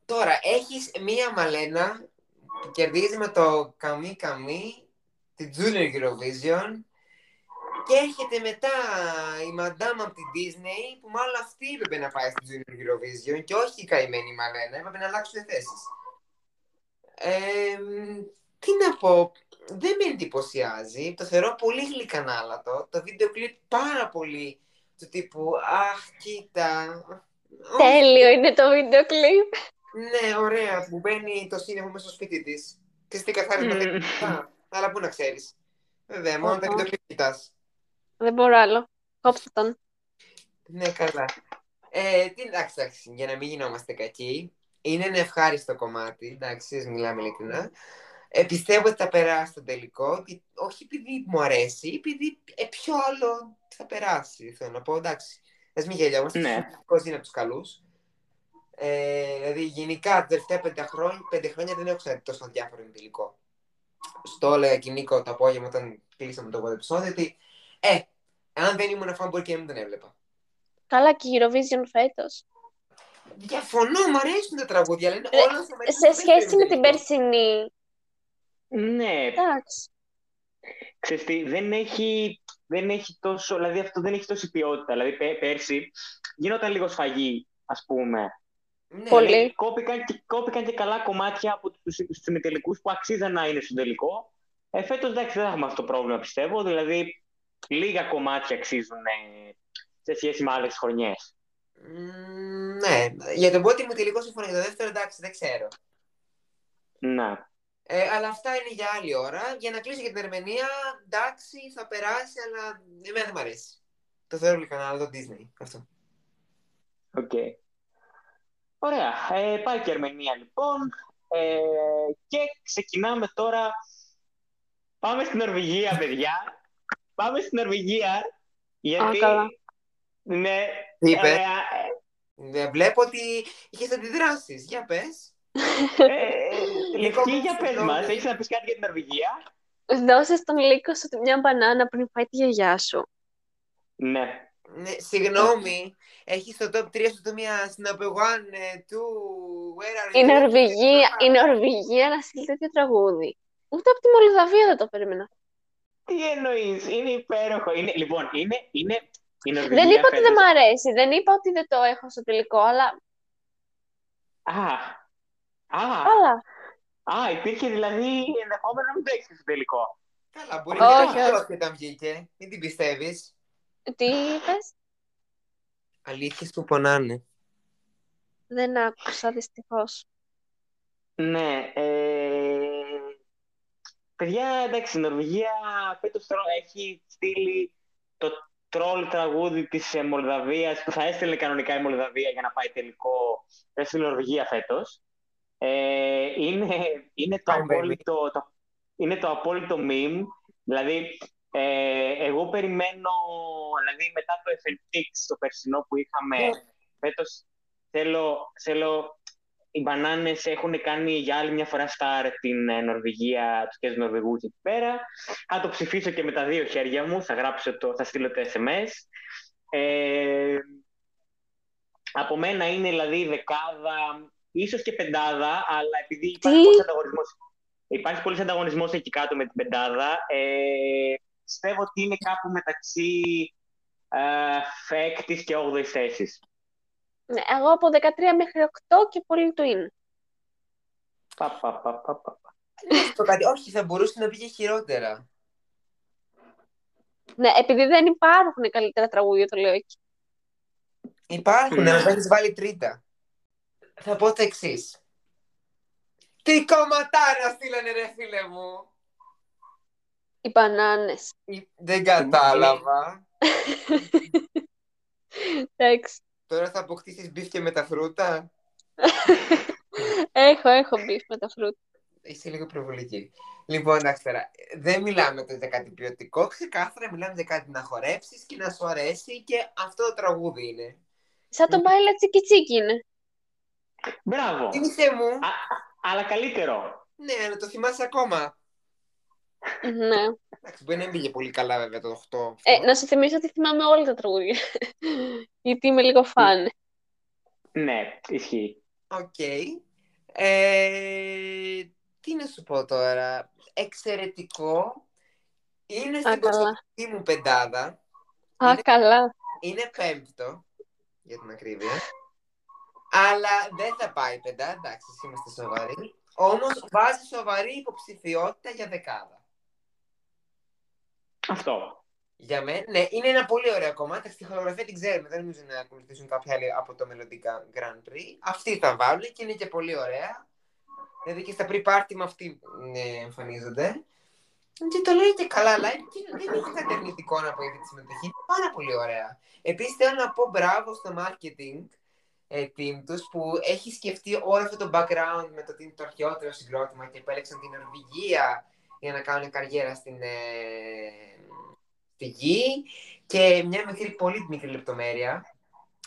τώρα, έχεις μία Μαλένα που κερδίζει με το Καμί Καμί την Junior Eurovision και έρχεται μετά η Μαντάμα από την Disney που μάλλον αυτή έπρεπε να πάει στην Junior Eurovision και όχι η καημένη Μαλένα, έπρεπε να αλλάξουν θέσεις. Ε, μ, τι να πω, δεν με εντυπωσιάζει. Το θεωρώ πολύ γλυκανάλατο. Το βίντεο κλιπ πάρα πολύ του τύπου Αχ, κοίτα. Τέλειο είναι το βίντεο κλιπ. Ναι, ωραία, που μπαίνει το σύννεφο μέσα στο σπίτι της. Και τι καθάρισμα Μμμ. Δεν Αλλά πού να ξέρεις. Βέβαια, μόνο τα Οχα. βίντεο κλιπ κοιτάς. Δεν μπορώ άλλο. Κόψτε τον. Ναι, καλά. Ε, τι, εντάξει, εντάξει, για να μην γινόμαστε κακοί. Είναι ένα ευχάριστο κομμάτι, εντάξει, ας μιλάμε ειλικρινά. Ε, πιστεύω ότι θα περάσει το τελικό, και όχι επειδή μου αρέσει, επειδή ε, ποιο άλλο θα περάσει, θέλω να πω, εντάξει. Ας μην γελιόμαστε, Ναι. ο είναι από τους καλούς. Ε, δηλαδή, γενικά, τα τελευταία πέντε χρόνια, πέντε χρόνια δεν έχω ξέρει τόσο διάφορο με τελικό. Στο έλεγα και Νίκο το απόγευμα όταν κλείσαμε το πρώτο επεισόδιο ότι, ε, αν δεν ήμουν φαν μπορεί και να μην τον έβλεπα. Καλά και η Eurovision φέτος. Διαφωνώ, μου αρέσουν τα τραγούδια, αλλά είναι Ε, όλα στο μέλλον. Σε σχέση με την περσινή. Ναι, Εντάξει. ξέρεις τι, δεν έχει, δεν έχει τόσο, δηλαδή αυτό δεν έχει τόση ποιότητα. Δηλαδή πέ- πέρσι γινόταν λίγο σφαγή, ας πούμε. Ναι, Πολύ. Δηλαδή, κόπηκαν, και, κόπηκαν και καλά κομμάτια από τους, τους ημιτελικούς που αξίζαν να είναι στον τελικό. Ε, φέτος εντάξει δεν θα έχουμε αυτό το πρόβλημα πιστεύω, δηλαδή λίγα κομμάτια αξίζουν ε, σε σχέση με άλλες χρονιές. Μ, ναι, για τον πρώτο ημιτελικό συμφωνώ. Για το δεύτερο εντάξει, δεν ξέρω. Ναι. Ε, αλλά αυτά είναι για άλλη ώρα. Για να κλείσω για την Αρμενία, εντάξει, θα περάσει, αλλά εμένα δεν μ' αρέσει. Το θεωρώ λίγο κανένα το Disney. Αυτό. Οκ. Ωραία. Ε, πάει και η Αρμενία λοιπόν. Ε, και ξεκινάμε τώρα. Πάμε στην Νορβηγία, παιδιά. Πάμε στην Νορβηγία. Γιατί. καλά. Ναι. Τι είπες; ε, Ναι, βλέπω ότι είχες αντιδράσεις. Για πες. ε, Λευκή, για πες Συγγνώμη. μας. Έχεις να πεις κάτι για την Νορβηγία; Δώσε στον Λύκο σου μια μπανάνα πριν φάει τη γιαγιά σου. Ναι. Ναι, συγγνώμη, έχεις στο top 3 σου το μια Snap One, ε, του Where are Η you? Νορβηγία, η Νορβηγία να στείλει τέτοιο τραγούδι. Ούτε από τη Μολδαβία δεν το περίμενα. Τι εννοείς. Είναι υπέροχο. Είναι, λοιπόν, είναι, είναι η Νορβηγία Δεν είπα ότι δεν φέτος- μ' αρέσει. Δεν είπα ότι δεν το έχω στο τελικό, αλλά. Α, α, Αλλά. α, υπήρχε δηλαδή ενδεχόμενο να μην το έχεις στο τελικό. Καλά, μπορεί Όχι, να όχι. είναι όταν βγήκε. Μην την πιστεύεις. Τι είπες, Αλήθειες που πονάνε. Δεν άκουσα δυστυχώς. Ναι, ε... παιδιά, εντάξει, η Νορβηγία φέτος τρο- έχει στείλει το τρόλ τραγούδι της ε, Μολδαβίας που θα έστελνε κανονικά η Μολδαβία για να πάει τελικό ε, στην Νορβηγία φέτος. Ε, είναι, είναι, το Fine, baby. απόλυτο, το, είναι το απόλυτο meme. Δηλαδή, ε, εγώ περιμένω, δηλαδή μετά το FNX, το περσινό που είχαμε Ναι. φέτος, θέλω, θέλω οι μπανάνες έχουν κάνει για άλλη μια φορά στάρ την ε, Νορβηγία, τους και τους Νορβηγούς εκεί πέρα. Θα το ψηφίσω και με τα δύο χέρια μου, θα γράψω το, θα στείλω το SMS. Ε, από μένα είναι δηλαδή δεκάδα, ίσως και πεντάδα, αλλά επειδή υπάρχει Τι; πολλής ανταγωνισμός, υπάρχει πολλής ανταγωνισμός εκεί κάτω με την πεντάδα, ε, πιστεύω ότι είναι κάπου μεταξύ ε, έκτης και όγδοης θέσης. Ναι, εγώ από 13 μέχρι 8 και πολύ του είναι. Πα, πα, πα, πα, πα. Το κάτι, όχι, θα μπορούσε να πήγε χειρότερα. Ναι, επειδή δεν υπάρχουν καλύτερα τραγούδια, το λέω εκεί. Υπάρχουν, Ναι. αλλά θα έχεις βάλει τρίτα. Θα πω το εξής. Τι κομματάρα στείλανε ρε φίλε μου. Οι μπανάνες. Δεν κατάλαβα. Εντάξει. Τώρα θα αποκτήσεις beef και με τα φρούτα. Έχω, έχω beef με τα φρούτα. Είσαι λίγο προβολική. Λοιπόν, εντάξει τώρα. Δεν μιλάμε τώρα για κάτι ποιοτικό. Ξεκάθαρα μιλάμε για κάτι να χορέψεις και να σου αρέσει και αυτό το τραγούδι είναι. Σαν το baila chiki chiki είναι. Μπράβο. Θύμησέ μου. Α, αλλά καλύτερο. Ναι, αλλά το θυμάσαι ακόμα. Ναι. Εντάξει, μπορεί να μην πήγε πολύ καλά βέβαια το 8. Ε, να σου θυμίσω ότι θυμάμαι όλα τα τραγούδια. Γιατί είμαι λίγο φαν. Ναι, ισχύει. Οκ. Ε, τι να σου πω τώρα. Εξαιρετικό. Είναι Α, στην καλά. προσωπική μου πεντάδα. Α, Είναι- καλά. Είναι πέμπτο, για την ακρίβεια. Αλλά δεν θα πάει πεντά, εντάξει, ας είμαστε σοβαροί. Όμως βάζει σοβαρή υποψηφιότητα για δεκάδα. Αυτό. Για μένα, ναι, είναι ένα πολύ ωραίο κομμάτι. Στη χορογραφία την ξέρουμε, δεν νομίζω να ακολουθήσουν κάποιοι άλλοι από το μελλοντικά Grand Prix. Αυτή θα βάλουν και είναι και πολύ ωραία. Δηλαδή και στα pre-party με αυτή ναι, εμφανίζονται. Και το λέει και καλά, αλλά και δεν έχω κάτι αρνητικό να πω για τη συμμετοχή. Είναι πάρα πολύ ωραία. Επίσης θέλω να πω μπράβο στο marketing ε, team τους που έχει σκεφτεί όλο αυτό το background με το ότι είναι το αρχαιότερο συγκρότημα και επέλεξαν την Νορβηγία για να κάνουν καριέρα στην, ε, στη γη και μια μικρή, πολύ μικρή λεπτομέρεια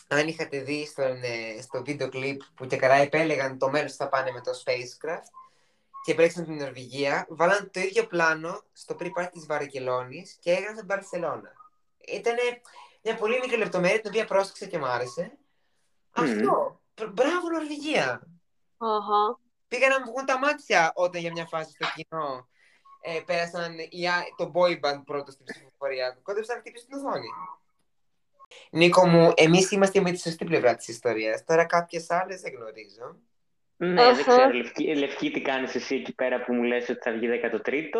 αν είχατε δει στον, ε, στο βίντεο κλιπ που και καλά επέλεγαν το μέρος που θα πάνε με το spacecraft και επέλεξαν την Νορβηγία, βάλαν το ίδιο πλάνο στο pre-party της Βαρκελόνης και έγραφαν Μπαρσελόνα. Ήταν μια πολύ μικρή λεπτομέρεια την οποία πρόσεξα και μου άρεσε. Αυτό. Μπ- Μπράβο Νορβηγία. Αχα. Πήγαν να μου βγουν τα μάτια όταν για μια φάση στο κοινό ε, πέρασαν οι, α- το boy band πρώτος στην ψηφοφορία. λεωφορεία. Κόντεψα να χτυπήσεις την οθόνη. Νίκο μου, εμείς είμαστε με τη σωστή πλευρά της ιστορίας. Τώρα κάποιες άλλες δεν γνωρίζω. Ναι, Αχα. δεν ξέρω, Λευκή, Λευκή, τι κάνεις εσύ εκεί πέρα που μου λες ότι θα βγει 13ο.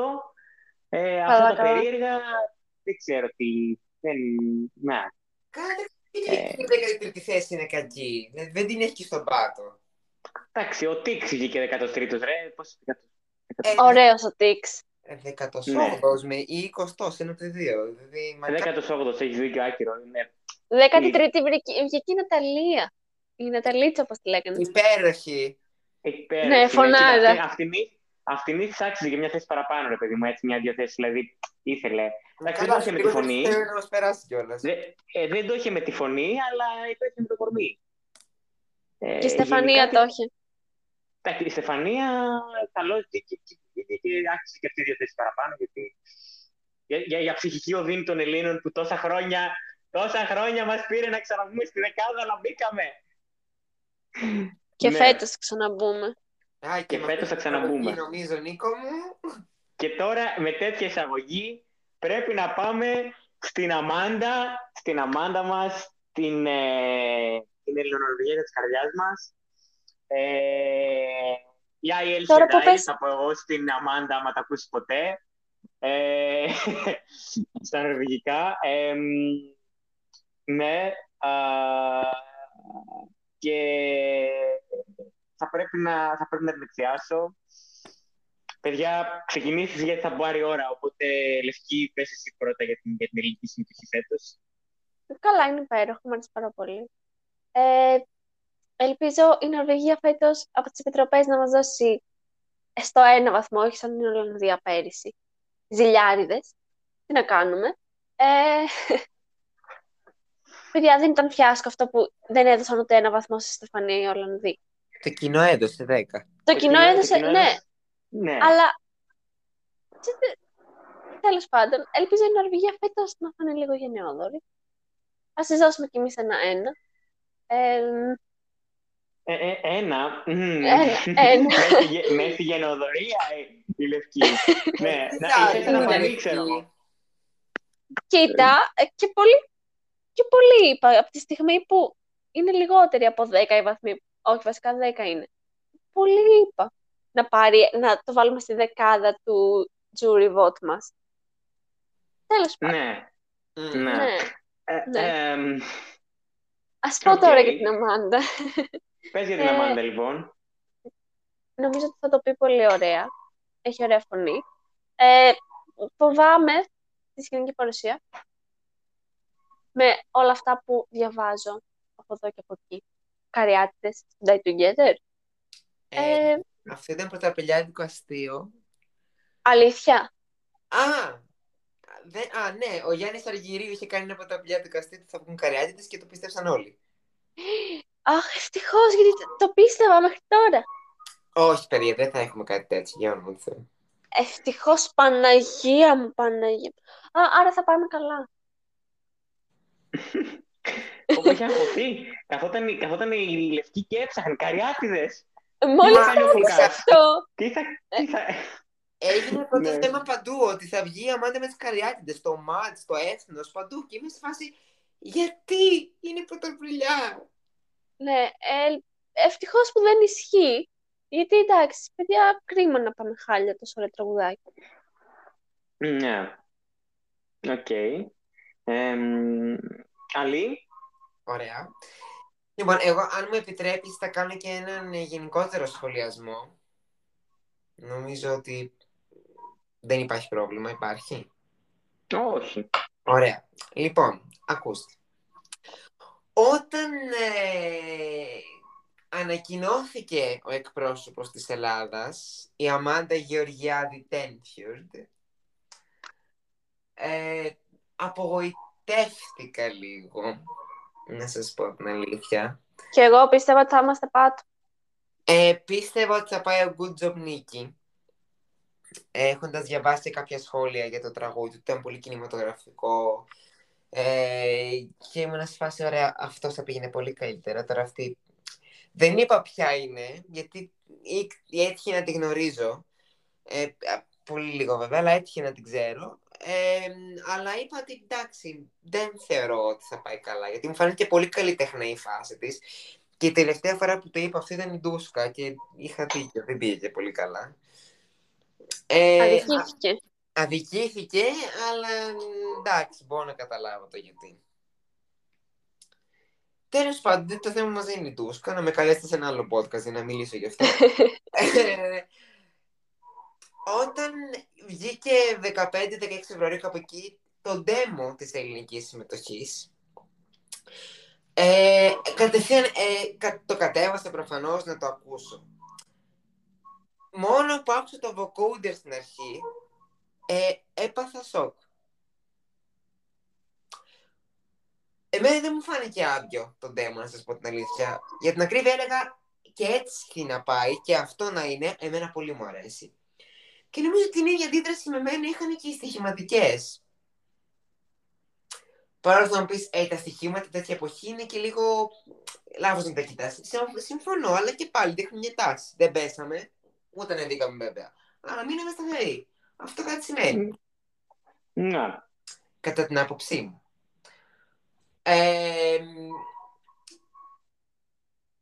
Ε, Καλά, αυτά τα καλά. περίεργα, δεν ξέρω τι... Δεν... Να, Κάτε, Ε. η 13η θέση είναι κακή. Δεν, δεν την έχεις και στον πάτο. εντάξει, ο Τίξ βγήκε 13ος, ρε. Πώς... Ε, Ωραίος ο Τίξ. Ε, 18ος με ή 20ος, ένα από τα δύο. Δηλαδή, μακάρι- 18ος, έχεις δίκιο, άκυρο. Ναι. 13η βρήκε- βγήκε η Ναταλία. Η Ναταλίτσα, όπως τη λέγανε. Υπέροχη. Εκεί πέρα. Ναι, είναι, φωνάρα. κοίτα, αυτή- Αυτήν αυτήν της άξιζε για μια θέση παραπάνω, ρε παιδί μου, έτσι, μια-δυο θέσεις, δηλαδή, ήθελε. Εντάξει, δεν το είχε με τη λίγο φωνή. Θέλω να μας περάσει κιόλας. Δε, ε, δεν το είχε με τη φωνή, αλλά το είχε με το κορμί. Ε, Και η Στεφανία γενικά, το είχε. Εντάξει, η Στεφανία, καλός, και, και, και, και, και άξιζε και αυτή δύο θέσεις παραπάνω, γιατί για, για, για ψυχική οδύνη των Ελλήνων που τόσα χρόνια, τόσα χρόνια μας πήρε να ξαναβγούμε στη δεκάδα, αλλά μπήκαμε. Και Ναι. φέτος θα ξαναμπούμε. Α, Και με φέτος αυτή θα την ξαναμπούμε. εισαγωγή, Νομίζω, Νίκο μου. Και τώρα με τέτοια εισαγωγή πρέπει να πάμε στην Αμάντα, στην Αμάντα μας, την, ε, την Ελληνονορβηγία της καρδιάς μας. Ε, η IL Τώρα που Sedai, πες- θα πω εγώ στην Αμάντα, άμα τα ακούσεις ποτέ. Ε, στα νορβηγικά. Ε, ναι. α, και θα πρέπει να, θα πρέπει να την εκθιάσω. Παιδιά, ξεκινήσεις γιατί θα πάρει η ώρα, οπότε Λευκή, πες εσύ πρώτα για την, για την ελληνική συμμετοχή φέτος. Καλά, είναι υπέροχο, μου αρέσει πάρα πολύ. Ε, ελπίζω η Νορβηγία φέτος από τις επιτροπές να μας δώσει στο ένα βαθμό, όχι σαν την Ολλανδία πέρυσι. Ζηλιάριδες. Τι να κάνουμε. Ε, παιδιά, δεν ήταν φιάσκο αυτό που δεν έδωσαν ούτε ένα βαθμό στη Στεφανία οι Ολλανδοί. Το κοινό έδωσε 10. Το κοινό έδωσε, κοινό ναι, έδωσε- Ναι. αλλά τέλος πάντων, ελπίζω η Νορβηγία φέτος να φάνε λίγο γενναιόδορη. Ας της δώσουμε κι εμείς ένα-ένα. Ε, Ε, ε, ένα. μμμ. Ένα, ένα. Μέσα γε- Μέσα στη γενοδορία ε, η Λευκή. ναι, να, ήθελα να φανεί, ξέρω εγώ. Κοίτα, ε, και πολύ, και πολύ είπα, από τη στιγμή που είναι λιγότεροι από 10 οι βαθμοί, όχι βασικά 10 είναι, πολύ είπα να, πάρει, να το βάλουμε στη δεκάδα του jury vote μας. Τέλος πάντων, Ναι, Μμ. ναι. ναι. Ε, Ναι. εμ, Ας πω Οκ. τώρα για την Αμάντα. πες για την Ε, Αμάντα, λοιπόν. Νομίζω ότι θα το πει πολύ ωραία. Έχει ωραία φωνή. Ε, φοβάμαι τη σκηνική παρουσία με όλα αυτά που διαβάζω από εδώ και από εκεί. Καριάτιδες, die together. Ε, Ε, Αυτό ήταν πρωταπηλιάτικο αστείο. αλήθεια. Α, δεν, α, ναι, ο Γιάννης Αργυρίου είχε κάνει ένα πρωταπηλιάτικο αστείο ότι θα βγουν καριάτιδες και το πίστευσαν όλοι. Αχ, ευτυχώς, γιατί το- το πίστευα μέχρι τώρα. Όχι, παιδιά, δεν θα έχουμε κάτι τέτοιο, για όνομα του Θεού. Ευτυχώς, Παναγία μου, Παναγία. μου. Α, άρα θα πάμε καλά. Όπου είχε αγχωθεί. Καθόταν, καθόταν η Λευκή και έψαχνε καριάτιδες. Μόλις κάνει ο άκουσα Φουκάς. αυτό. Τι θα... Τι θα... Έγινε αυτό το Ναι. θέμα παντού, ότι θα βγει η Αμάντα με τις καριάτιδες, στο ΜΑΤ, στο έθνος, παντού. Και είμαι σε φάση, γιατί είναι πρωταπριλιά. Ναι, ε, ευτυχώς που δεν ισχύει. Γιατί εντάξει, παιδιά, κρίμα να πάμε χάλια τόσο ωραίο τραγουδάκι. Ναι. Οκ. Εμ, Αλή; Ωραία. Λοιπόν, εγώ, αν μου επιτρέπεις, θα κάνω και έναν ε, γενικότερο σχολιασμό. Νομίζω ότι δεν υπάρχει πρόβλημα, υπάρχει; Όχι. Ωραία. Λοιπόν, ακούστε. Όταν ε, ανακοινώθηκε ο εκπρόσωπος της Ελλάδας, η Αμάντα Γεωργιάδη Τένφιουρντ, ε, απογοητεύτηκα λίγο, να σας πω την αλήθεια. Και εγώ πίστευα ότι θα είμαστε πάτο. Ε, πίστευα ότι θα πάει ο Good Job Νίκη. Έχοντας διαβάσει κάποια σχόλια για το τραγούδι, ήταν πολύ κινηματογραφικό. Ε, και ήμουν σε φάση, ωραία, αυτό θα πήγαινε πολύ καλύτερα. Τώρα αυτή. Δεν είπα ποια είναι, γιατί ή- έτυχε να τη γνωρίζω. Ε, α, πολύ λίγο βέβαια, αλλά έτυχε να την ξέρω. Ε, αλλά είπα ότι εντάξει, δεν θεωρώ ότι θα πάει καλά, γιατί μου φάνηκε πολύ καλή τέχνη η φάση της. Και η τελευταία φορά που το είπα αυτή ήταν η Ντούσκα και είχα δίκιο, δεν πήγε πολύ καλά. Ε, Αδικήθηκε. Αδικήθηκε, αλλά εντάξει, μπορώ να καταλάβω το γιατί. Τέλος πάντων, το θέμα μας δεν είναι η Ντούσκα, να με καλέσετε σε ένα άλλο podcast για να μιλήσω γι' αυτό. Ε, όταν βγήκε 15-16 Φεβρουαρίου κάπου εκεί το demo της ελληνικής συμμετοχής, ε, κατευθείαν ε, κα- το κατέβασα προφανώς να το ακούσω. Μόνο που άκουσα το vocoder στην αρχή, ε, έπαθα σοκ. Εμένα δεν μου φάνηκε άδειο το demo, να σας πω την αλήθεια. Για την ακρίβεια έλεγα και έτσι να πάει και αυτό να είναι, εμένα πολύ μου αρέσει. Και νομίζω ότι την ίδια αντίδραση με μένα είχαν και οι στοιχηματικές. Παρόλο που να πεις, ε, τα στοιχήματα τέτοια εποχή είναι και λίγο λάθος να τα κοιτάς. Συμ- Συμφωνώ, αλλά και πάλι δείχνουν μια τάση. Δεν πέσαμε, ούτε ανεβήκαμε βέβαια. Αλλά μείναμε σταθεροί. Αυτό κάτι σημαίνει, Ναι. κατά την άποψή μου. Ε,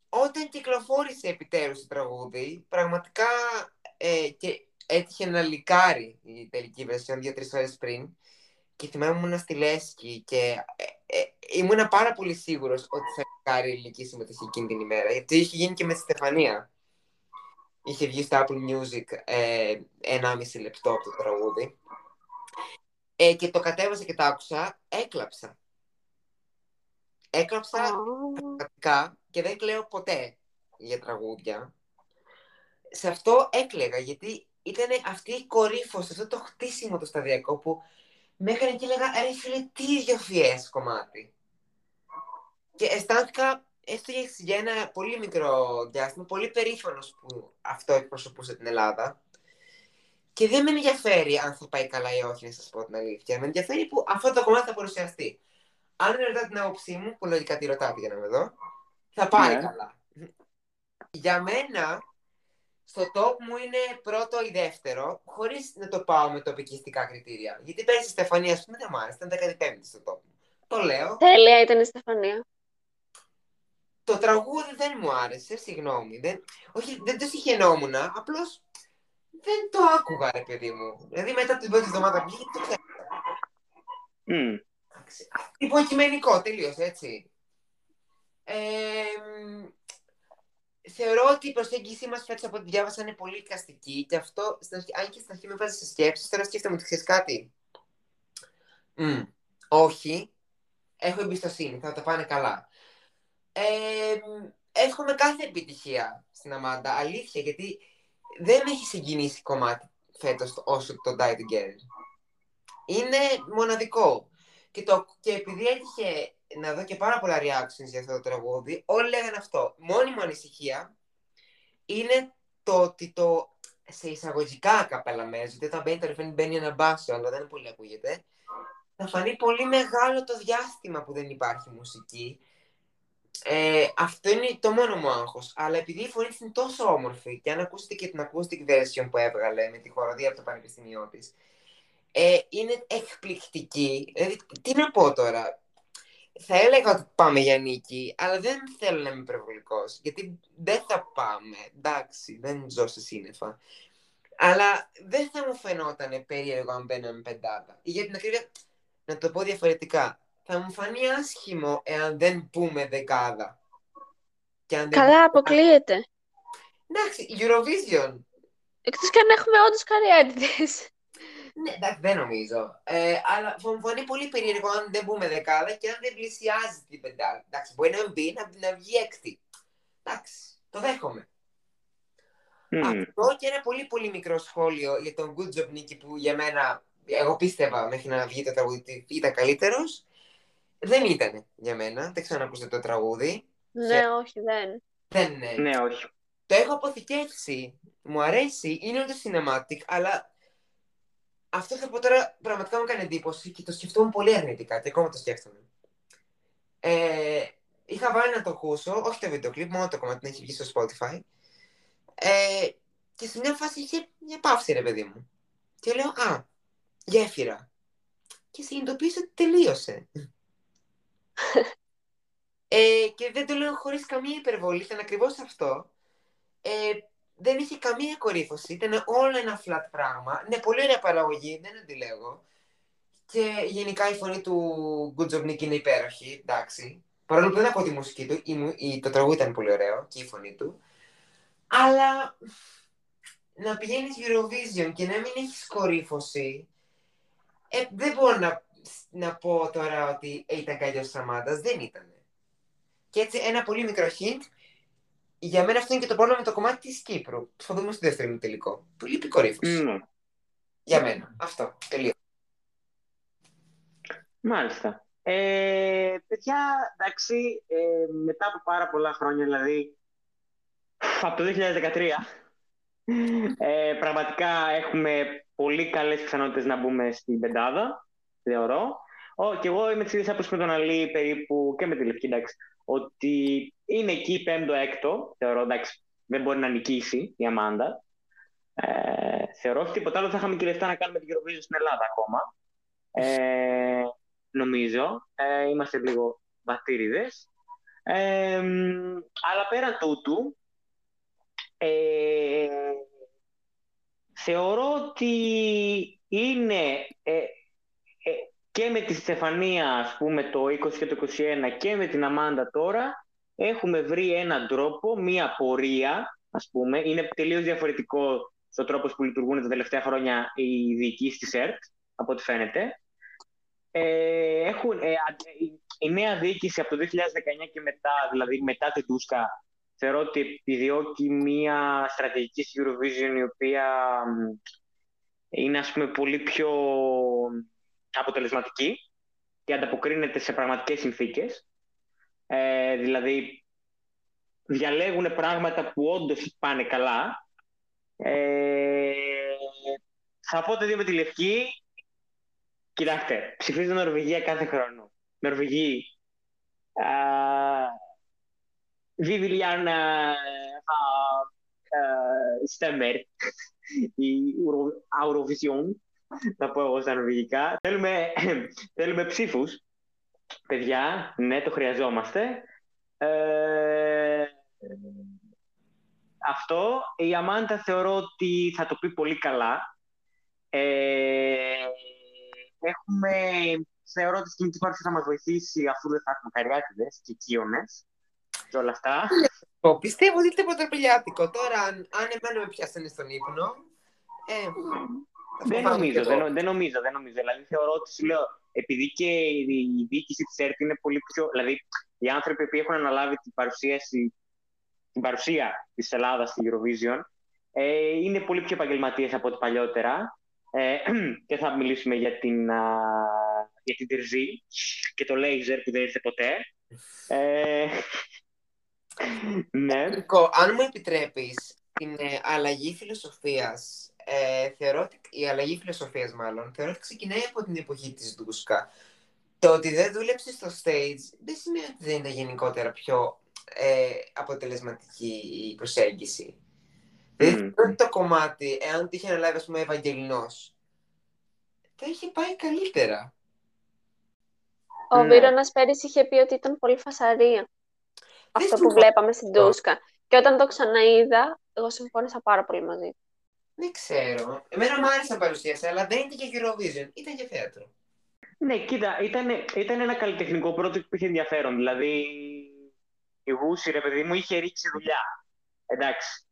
όταν κυκλοφόρησε επιτέλους το τραγούδι, πραγματικά ε, και έτυχε να λικάρει η τελική version δύο-τρεις ώρες πριν και θυμάμαι ήμουνα στη Λέσχη και ε, ε, ήμουνα πάρα πολύ σίγουρος ότι θα λικάρει η ελληνική συμμετοχή εκείνη την ημέρα γιατί είχε γίνει και με τη Στεφανία. Είχε βγει στο Apple Music ε, 1,5 λεπτό από το τραγούδι. Ε, και το κατέβασα και το άκουσα, έκλαψα. Έκλαψα Α, πραγματικά και δεν κλαίω ποτέ για τραγούδια. Σε αυτό έκλαιγα γιατί ήταν αυτή η κορύφωση, αυτό το χτίσιμο το σταδιακό που με έκανε και έλεγα ρε φίλε τι ιδιοφιές κομμάτι. Και αισθάνθηκα έστω για- για ένα πολύ μικρό διάστημα πολύ περήφανος που αυτό εκπροσωπούσε την Ελλάδα. Και δεν με ενδιαφέρει αν θα πάει καλά ή όχι, να σας πω την αλήθεια. Με ενδιαφέρει που αυτό το κομμάτι θα παρουσιαστεί. Αν με ρωτάτε την άποψή μου, που λογικά τη ρωτάτε για να με δω, θα πάει Ναι. καλά. Για μένα, στο top μου είναι πρώτο ή δεύτερο, χωρίς να το πάω με τοπικιστικά κριτήρια. Γιατί πέρυσι η Στεφανία, ας πούμε, δεν μου άρεσε, ήταν 15η στο top μου. Το λέω. τέλεια ήταν η Στεφανία. Το τραγούδι δεν μου άρεσε, συγγνώμη. Δεν... Όχι, δεν το συγχαινόμουν, απλώς δεν το άκουγα, ρε παιδί μου. Δηλαδή μετά την πρώτη εβδομάδα που βγήκε, το ξέρω. Μμ. Υποκειμενικό, τελείως, έτσι. Ε, μ, θεωρώ ότι η προσέγγιση μας φέτος από ό,τι διάβασα είναι πολύ καστική και αυτό, στην αρχή, αν και στην αρχή με βάζεις σε σκέψεις, τώρα σκέφτομαι ότι ξέρεις κάτι. Μμ, όχι, έχω εμπιστοσύνη, θα τα πάνε καλά. Ε, μ, εύχομαι κάθε επιτυχία στην Αμάντα, αλήθεια, γιατί δεν με έχει συγκινήσει κομμάτι φέτος όσο το Die Together. Είναι μοναδικό. Και, το, και επειδή έτυχε να δω και πάρα πολλά reactions για αυτό το τραγούδι, όλοι λέγανε αυτό. Μόνη μου ανησυχία είναι το ότι το σε εισαγωγικά καπέλα γιατί όταν μπαίνει το ρεφρέν μπαίνει ένα μπάσο, αλλά δεν πολύ ακούγεται, θα φανεί πολύ μεγάλο το διάστημα που δεν υπάρχει μουσική. Ε, αυτό είναι το μόνο μου άγχος. Αλλά επειδή η φωνή της είναι τόσο όμορφη και αν ακούσετε και την acoustic version που έβγαλε με τη χοροδία από το πανεπιστήμιό της, ε, είναι εκπληκτική. Δηλαδή, τι να πω τώρα. Θα έλεγα ότι πάμε για νίκη, αλλά δεν θέλω να είμαι υπερβολικός. Γιατί δεν θα πάμε. Εντάξει, δεν ζω σε σύννεφα. Αλλά δεν θα μου φαινόταν περίεργο αν μπαίναμε πεντάδα. Ή για την ακρίβεια, να το πω διαφορετικά. Θα μου φανεί άσχημο εάν δεν πούμε δεκάδα. Και αν δεν... Καλά, αποκλείεται. Εντάξει, Eurovision. Εκτός και αν έχουμε όντως καριέριδες. Ναι, εντάξει, δεν νομίζω. Ε, αλλά θα μου φανεί πολύ περίεργο αν δεν μπούμε δεκάδα και αν δεν πλησιάζει την πεντάδα. Εντάξει, μπορεί να μπει, να, να βγει έκτη. Εντάξει, το δέχομαι. Μμ. Αυτό και ένα πολύ πολύ μικρό σχόλιο για τον Good Job Nicky που για μένα, εγώ πίστευα μέχρι να βγει το τραγούδι ότι ήταν καλύτερος. Δεν ήταν για μένα. Δεν ξέρω αν ακούσατε το τραγούδι. Ναι, όχι, δεν. Δεν είναι. Ναι, όχι. Το έχω αποθηκεύσει. Μου αρέσει. Είναι όντως cinematic, αλλά αυτό θα πω τώρα πραγματικά μου έκανε εντύπωση και το σκεφτόμουν πολύ αρνητικά και ακόμα το σκέφτομαι. Ε, είχα βάλει να το ακούσω, όχι το βίντεο κλιπ, μόνο το κομμάτι να έχει βγει στο Spotify. Ε, και σε μια φάση είχε μια παύση, ρε παιδί μου. Και λέω, Α, γέφυρα. και συνειδητοποίησε ότι τελείωσε. ε, και δεν το λέω χωρίς καμία υπερβολή, ήταν ακριβώς αυτό. Ε, δεν είχε καμία κορύφωση, ήταν όλο ένα flat πράγμα. Ναι, πολύ ωραία παραγωγή, δεν αντιλέγω. Και γενικά η φωνή του Good Job Nick είναι υπέροχη, εντάξει. Παρόλο που δεν ακούω τη μουσική του, η, η, το τραγούδι ήταν πολύ ωραίο και η φωνή του. Αλλά να πηγαίνεις Eurovision και να μην έχεις κορύφωση, ε, δεν μπορώ να, να πω τώρα ότι ήταν καλύτερος Σταμάτας, δεν ήταν. Και έτσι ένα πολύ μικρό hint, για μένα αυτό είναι και το πρόβλημα με το κομμάτι της Κύπρου. Θα δούμε στο δεύτερο τελικό. Πολύ κορύφωση. Mm. Για μένα. Αυτό. Τελείω. Μάλιστα. Ε, παιδιά, εντάξει, ε, μετά από πάρα πολλά χρόνια, δηλαδή από το 2013, ε, πραγματικά έχουμε πολύ καλές πιθανότητες να μπούμε στην πεντάδα, θεωρώ. Ο, και εγώ είμαι της ίδιας άποψης με τον Αλή περίπου και με τη Λευκή, εντάξει, ότι είναι εκεί πέμπτο-έκτο, θεωρώ, εντάξει, δεν μπορεί να νικήσει η Αμάντα. Ε, θεωρώ ότι τίποτα άλλο θα είχαμε και λεφτά να κάνουμε την Eurovision στην Ελλάδα ακόμα. Ε, νομίζω. Ε, είμαστε λίγο βατήριδες. Ε, αλλά πέραν τούτου, ε, θεωρώ ότι είναι ε, ε, και με τη Στεφανία, ας πούμε, το 20 και το 21 και με την Αμάντα τώρα, έχουμε βρει έναν τρόπο, μία πορεία, ας πούμε. Είναι τελείως διαφορετικό στο τρόπο που λειτουργούν τα τελευταία χρόνια οι διοικήσεις της ΕΡΤ, από ό,τι φαίνεται. Ε, έχουν, ε, η νέα διοίκηση από το 2019 και μετά, δηλαδή μετά την Τούσκα, θεωρώ ότι επιδιώκει μια στρατηγική στη Eurovision η οποία είναι ας πούμε πολύ πιο αποτελεσματική και ανταποκρίνεται σε πραγματικές συνθήκες. Ε, δηλαδή διαλέγουν πράγματα που όντως πάνε καλά. Ε, θα πω το δύο με τη Λευκή. Κοιτάξτε, ψηφίζω Νορβηγία κάθε χρόνο. Νορβηγοί. Vi vill gärna ha stämmer η Eurovision, θα πω εγώ στα νορβηγικά. Θέλουμε, θέλουμε ψήφους. Παιδιά, ναι, το χρειαζόμαστε. Ε, αυτό, η Αμάντα θεωρώ ότι θα το πει πολύ καλά. Ε, έχουμε, θεωρώ ότι η σκηνική παρουσία θα μας βοηθήσει αφού δεν θα έχουμε καριάτιδες και κύονες και όλα αυτά. Πιστεύω ότι είναι ποτροπηλιάτικο. Τώρα, αν, αν εμένα με πιάσανε στον ύπνο, ε, δεν νομίζω, δεν, δεν, νομίζω, δεν νομίζω. Δηλαδή θεωρώ ότι σου λέω, επειδή και η διοίκηση της ΕΡΤ είναι πολύ πιο. Δηλαδή, οι άνθρωποι που έχουν αναλάβει την παρουσίαση, την παρουσία της Ελλάδας στη Eurovision, ε, είναι πολύ πιο επαγγελματίες από ό,τι παλιότερα. Ε, και θα μιλήσουμε για την, α, για την Τερζή και το λέιζερ που δεν ήρθε ποτέ. Ε, ναι. Αν μου επιτρέπεις, την ε, αλλαγή φιλοσοφίας ε, θεωρώ ότι η αλλαγή φιλοσοφίας, μάλλον, θεωρώ ότι ξεκινάει από την εποχή της Ντούσκα. Το ότι δεν δούλεψε στο stage δεν σημαίνει ότι δεν είναι γενικότερα πιο ε, αποτελεσματική η προσέγγιση. Δηλαδή, το κομμάτι, εάν το είχε αναλάβει, ας πούμε, Ευαγγελινός, θα είχε πάει καλύτερα. Ο ναι. Βίρονας πέρυσι είχε πει ότι ήταν πολύ φασαρία. Αυτό που βλέπαμε στην Τούσκα. Και όταν το ξαναείδα, εγώ συμφώνησα πάρα πολύ μαζί δεν ξέρω. Εμένα μου άρεσε να παρουσίασε, αλλά δεν ήταν και Eurovision. Ήταν και θέατρο. Ναι, κοίτα, ήταν, ήταν ένα καλλιτεχνικό project που είχε ενδιαφέρον. Δηλαδή, η Γούση, ρε παιδί μου, είχε ρίξει δουλειά. Εντάξει.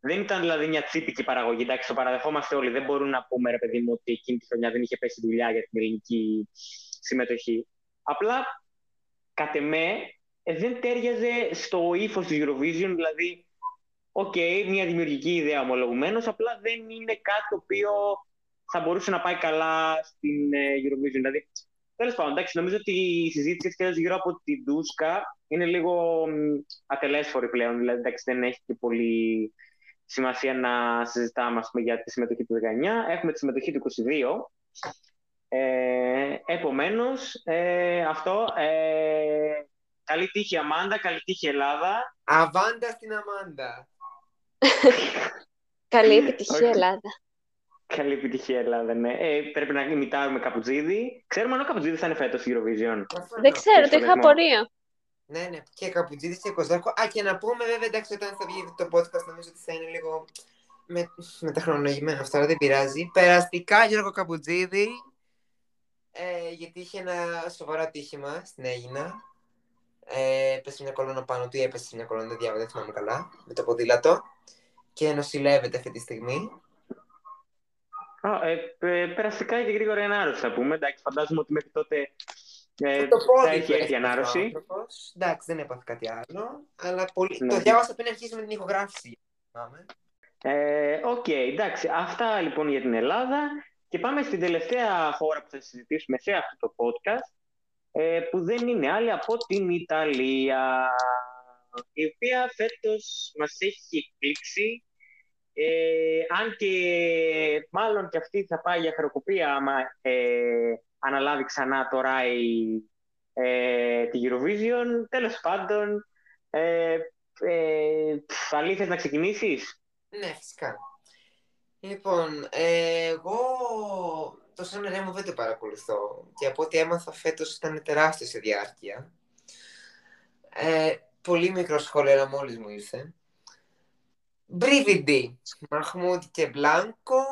Δεν ήταν δηλαδή μια τσίπικη παραγωγή. Εντάξει, το παραδεχόμαστε όλοι. Δεν μπορούμε να πούμε, ρε παιδί μου, ότι εκείνη τη χρονιά δεν είχε πέσει δουλειά για την ελληνική συμμετοχή. Απλά, κατ' εμέ, ε, δεν ταίριαζε στο ύφος της Eurovision, δηλαδή OK, okay, μια δημιουργική ιδέα ομολογουμένως, απλά δεν είναι κάτι το οποίο θα μπορούσε να πάει καλά στην ε, Eurovision. Δηλαδή, τέλος πάντων, εντάξει, νομίζω ότι η συζήτηση έτσι γύρω από την Ντούσκα είναι λίγο ατελέσφορη πλέον. Δηλαδή, εντάξει, δεν έχει και πολύ σημασία να συζητάμε πούμε, για τη συμμετοχή του 19. Έχουμε τη συμμετοχή του 22. Ε, επομένως, ε, αυτό. Ε, καλή τύχη Αμάντα, καλή τύχη Ελλάδα. Αβάντα στην Αμάντα. Καλή επιτυχία, Ελλάδα. Καλή επιτυχία, Ελλάδα, ναι. Ε, πρέπει να ημιτάρουμε Καπουτζίδη. Ξέρουμε αν ο Καπουτζίδη θα είναι φέτος στη Eurovision. Δεν ξέρω, το είχα σχολιασμό. απορία. Ναι, ναι, και Καπουτζίδης και Κοζάκο. Α, και να πούμε βέβαια, εντάξει, όταν θα βγει το podcast νομίζω ότι θα είναι λίγο με, μεταχρονολογημένο αυτό, αλλά δεν πειράζει. Περαστικά Γιώργο Καπουτζίδη, ε, γιατί είχε ένα σοβαρό ατύχημα στην Έγινα. Ε, έπεσε μια κολόνα πάνω του ή έπεσε μια κολόνα, δεν διάβαζα, δεν θυμάμαι καλά, με το ποδήλατο. Και νοσηλεύεται αυτή τη στιγμή. Α, ε, ε, περαστικά και γρήγορα ανάρρωση θα πούμε. Εντάξει, φαντάζομαι ότι μέχρι τότε ε, το πόδι θα του έχει έρθει η έσπασε ο ανάρρωση. άνθρωπος. Εντάξει, δεν έπαθε κάτι άλλο. Αλλά πολύ... Ναι. το διάβασα πριν αρχίσουμε την ηχογράφηση. θυμάμαι. Ε, Οκ, εντάξει. Αυτά λοιπόν για την Ελλάδα. Και πάμε στην τελευταία χώρα που θα συζητήσουμε σε αυτό το podcast, ε, που δεν είναι άλλη από την Ιταλία, η οποία φέτος μας έχει εκπλήξει, ε, αν και μάλλον και αυτή θα πάει για χρεοκοπία άμα ε, αναλάβει ξανά τώρα η, ε, τη Eurovision. Τέλος πάντων, ε, ε, πφ, αλήθειες να ξεκινήσεις; Ναι, φυσικά. Λοιπόν, ε, εγώ το Σαν Ρέμο δεν το παρακολουθώ και από ό,τι έμαθα φέτος ήταν τεράστιο σε διάρκεια. Ε, πολύ μικρό σχόλιο, αλλά μόλις μου ήρθε. Μπρίβιντι, Μαχμούτ και Μπλάνκο.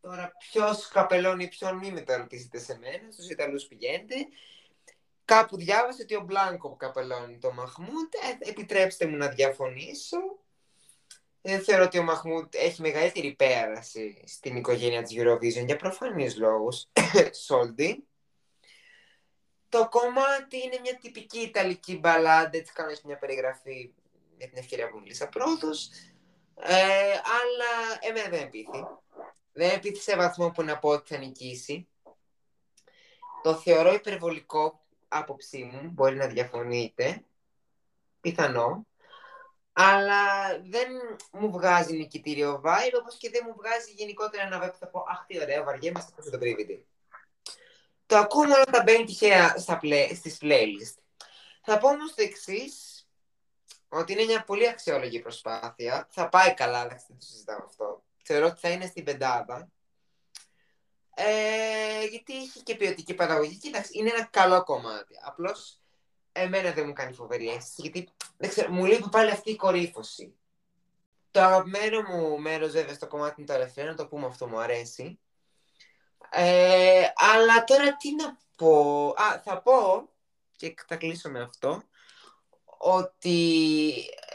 Τώρα ποιος καπελώνει ποιον μη με το ρωτήσετε σε μένα, στους Ιταλούς πηγαίνετε. Κάπου διάβασα ότι ο Μπλάνκο καπελώνει το Μαχμούτ. Ε, επιτρέψτε μου να διαφωνήσω. Δεν θεωρώ ότι ο Μαχμούτ έχει μεγαλύτερη πέραση στην οικογένεια της Eurovision για προφανείς λόγους. Σόλντι. Το κομμάτι είναι μια τυπική ιταλική μπαλάντα, έτσι κάνω μια περιγραφή με την ευκαιρία που μίλησα πρώτος. Ε, αλλά εμένα δεν πείθει. Δεν πείθει σε βαθμό που να πω ότι θα νικήσει. Το θεωρώ υπερβολικό άποψή μου, μπορεί να διαφωνείτε. Πιθανό αλλά δεν μου βγάζει νικητήριο vibe, όπως και δεν μου βγάζει γενικότερα ένα vibe που θα πω «Αχ, τι ωραία, βαριέμαι στα το πρίβιτι». Το ακούω μόνο όταν μπαίνει τυχαία στα play, στις playlist. Θα πω όμως το εξής ότι είναι μια πολύ αξιόλογη προσπάθεια. Θα πάει καλά, εντάξει, δεν το συζητάμε αυτό. Θεωρώ ότι θα είναι στην πεντάδα. Ε, γιατί έχει και ποιοτική παραγωγή. Κοίταξε, είναι ένα καλό κομμάτι. Απλώς εμένα δεν μου κάνει φοβερή αίσθηση, γιατί δεν ξέρω, μου λείπει πάλι αυτή η κορύφωση. Το αγαπημένο μου μέρος βέβαια στο κομμάτι είναι το τελευταίο, να το πούμε αυτό μου αρέσει. Ε, αλλά τώρα τι να πω. Α, θα πω, και θα κλείσω με αυτό, ότι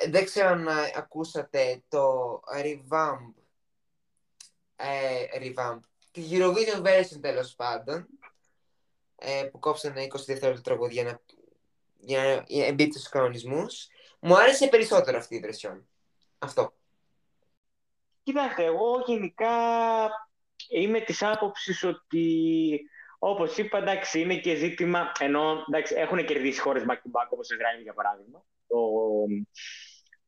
δεν ξέρω αν ακούσατε το revamp, ε, revamp, τη Eurovision version τέλος πάντων, ε, που κόψανε 20 δευτερόλεπτα τραγούδια να για να εμπίπτει στους κανονισμούς. Μου άρεσε περισσότερο αυτή η version. Αυτό. Κοιτάξτε, εγώ γενικά είμαι της άποψης ότι όπως είπα, εντάξει, είναι και ζήτημα, ενώ εντάξει, έχουν κερδίσει χώρες back to back όπως το Ισραήλ για παράδειγμα, το,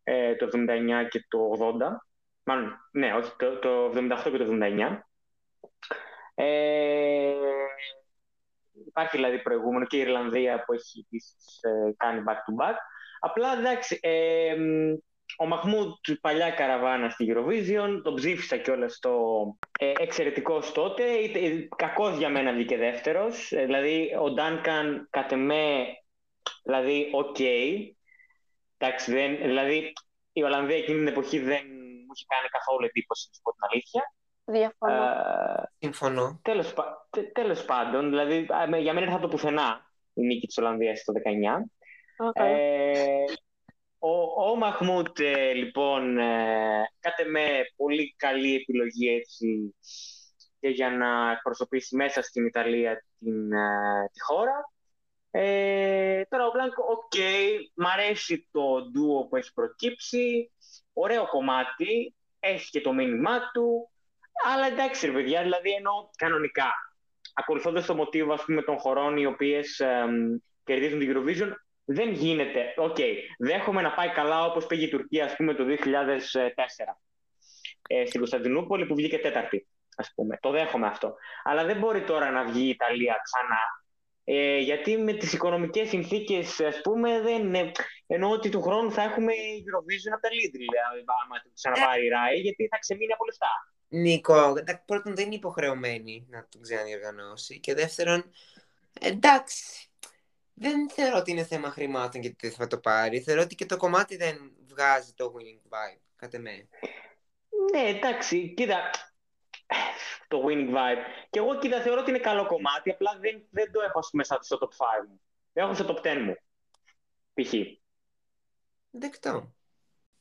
ε, το 79 και το 80, μάλλον, ναι, όχι, το, το 78 και το 79. Ε, υπάρχει δηλαδή προηγούμενο και η Ιρλανδία που έχει επίσης, ε, κάνει back to back. Απλά εντάξει, ε, ο Μαχμούτ παλιά καραβάνα στη Eurovision, τον ψήφισα κιόλας στο ε, εξαιρετικός τότε. Ε, Κακώς για μένα βγήκε δεύτερος. Ε, δηλαδή, ο Ντάνκαν κατ' εμέ, δηλαδή, οκ. Εντάξει, δεν, δηλαδή, η Ολλανδία εκείνη την εποχή δεν μου είχε κάνει καθόλου εντύπωση, να σου πω την αλήθεια. Διαφωνώ. Ε, Συμφωνώ. τέλος, πα- τε- τέλος πάντων, δηλαδή, α, με- για μένα δεν θα το πουθενά η νίκη της Ολλανδίας το 19. Οκ. Ε, ο, ο Μαχμούτ, ε, λοιπόν, ε, κατ' εμέ πολύ καλή επιλογή έτσι και για να εκπροσωπήσει μέσα στην Ιταλία την, ε, τη χώρα. Ε, τώρα ο Μπλάνκο, οκ, μ' αρέσει το ντούο που έχει προκύψει, ωραίο κομμάτι, έχει και το μήνυμά του, αλλά εντάξει ρε παιδιά, δηλαδή εννοώ κανονικά. Ακολουθώντας το μοτίβο ας πούμε των χωρών οι οποίες εμ, κερδίζουν την Eurovision, δεν γίνεται. Οκ, δέχομαι να πάει καλά όπως πήγε η Τουρκία ας πούμε το 2004 ε, στην Κωνσταντινούπολη που βγήκε τέταρτη, ας πούμε. Το δέχομαι αυτό. Αλλά δεν μπορεί τώρα να βγει η Ιταλία ξανά. Ε, γιατί με τις οικονομικές συνθήκες, ας πούμε, δεν, ε, εννοώ ότι του χρόνου θα έχουμε Eurovision από τα Lidl, δηλαδή, άμα το ξαναπάρει η RAI, γιατί θα ξεμείνει από λεφτά. Νίκο, πρώτον δεν είναι υποχρεωμένη να τον ξαναδιοργανώσει και δεύτερον, εντάξει, δεν θεωρώ ότι είναι θέμα χρημάτων γιατί θα το πάρει. Θεωρώ ότι και το κομμάτι δεν βγάζει το winning vibe, κατά με. Ναι, εντάξει, κοίτα, το winning vibe. Και εγώ κοίτα, θεωρώ ότι είναι καλό κομμάτι, απλά δεν, δεν το έχω μέσα στο top 5 μου. Δεν έχω στο top 10 μου, π.χ. Δεκτό.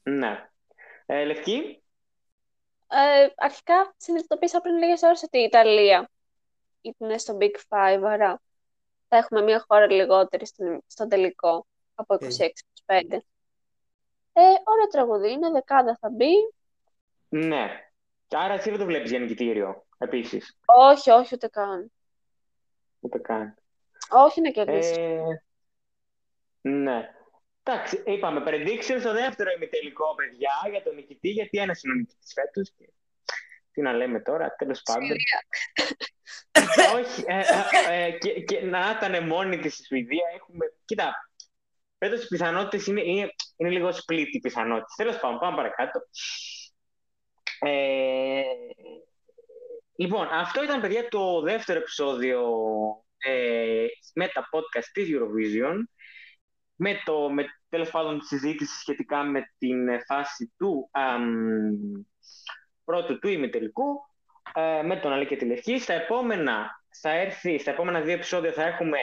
Ναι. Ε, Λευκή; Ε, αρχικά συνειδητοποίησα πριν λίγες ώρες ότι η Ιταλία είναι στο Big Five, άρα θα έχουμε μια χώρα λιγότερη στον, στον τελικό από 26-25. Ε, ωραίο τραγουδί είναι, δεκάδα θα μπει. Ναι. Άρα εσύ δεν το βλέπεις για νικητήριο, επίσης. Όχι, όχι, ούτε καν. Ούτε καν. Όχι να κερδίσει. Ε, ναι. Εντάξει, είπαμε prediction στο δεύτερο ημιτελικό, παιδιά, για τον νικητή, γιατί ένας είναι ο νικητής φέτος. Και... Τι να λέμε τώρα, τέλος πάντων. Όχι, ε, ε, ε, και, και να ήταν μόνη της στη Σουηδία, έχουμε... Κοίτα, φέτος οι πιθανότητες είναι, είναι, είναι λίγο split οι πιθανότητες. Τέλος πάντων, πάμε παρακάτω. Ε, λοιπόν, αυτό ήταν, παιδιά, το δεύτερο επεισόδιο ε, με τα podcast της Eurovision με, το, με τέλος πάντων τη συζήτηση σχετικά με την φάση του πρώτου του ημιτελικού ε, με τον Αλή και τη Λευκή. Στα επόμενα, θα έρθει, στα επόμενα δύο επεισόδια θα έχουμε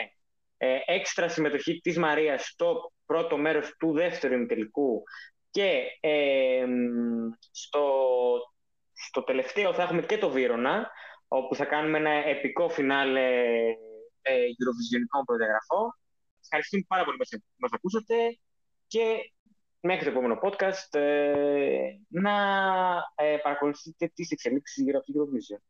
ε, έξτρα συμμετοχή της Μαρίας στο πρώτο μέρος του δεύτερου ημιτελικού και ε, στο, στο τελευταίο θα έχουμε και το Βύρονα όπου θα κάνουμε ένα επικό φινάλε ε, Eurovisionικών προδιαγραφών ευχαριστούμε πάρα πολύ που μας ακούσατε και μέχρι το επόμενο podcast ε, να ε, παρακολουθείτε τις εξελίξεις γύρω από την Eurovision.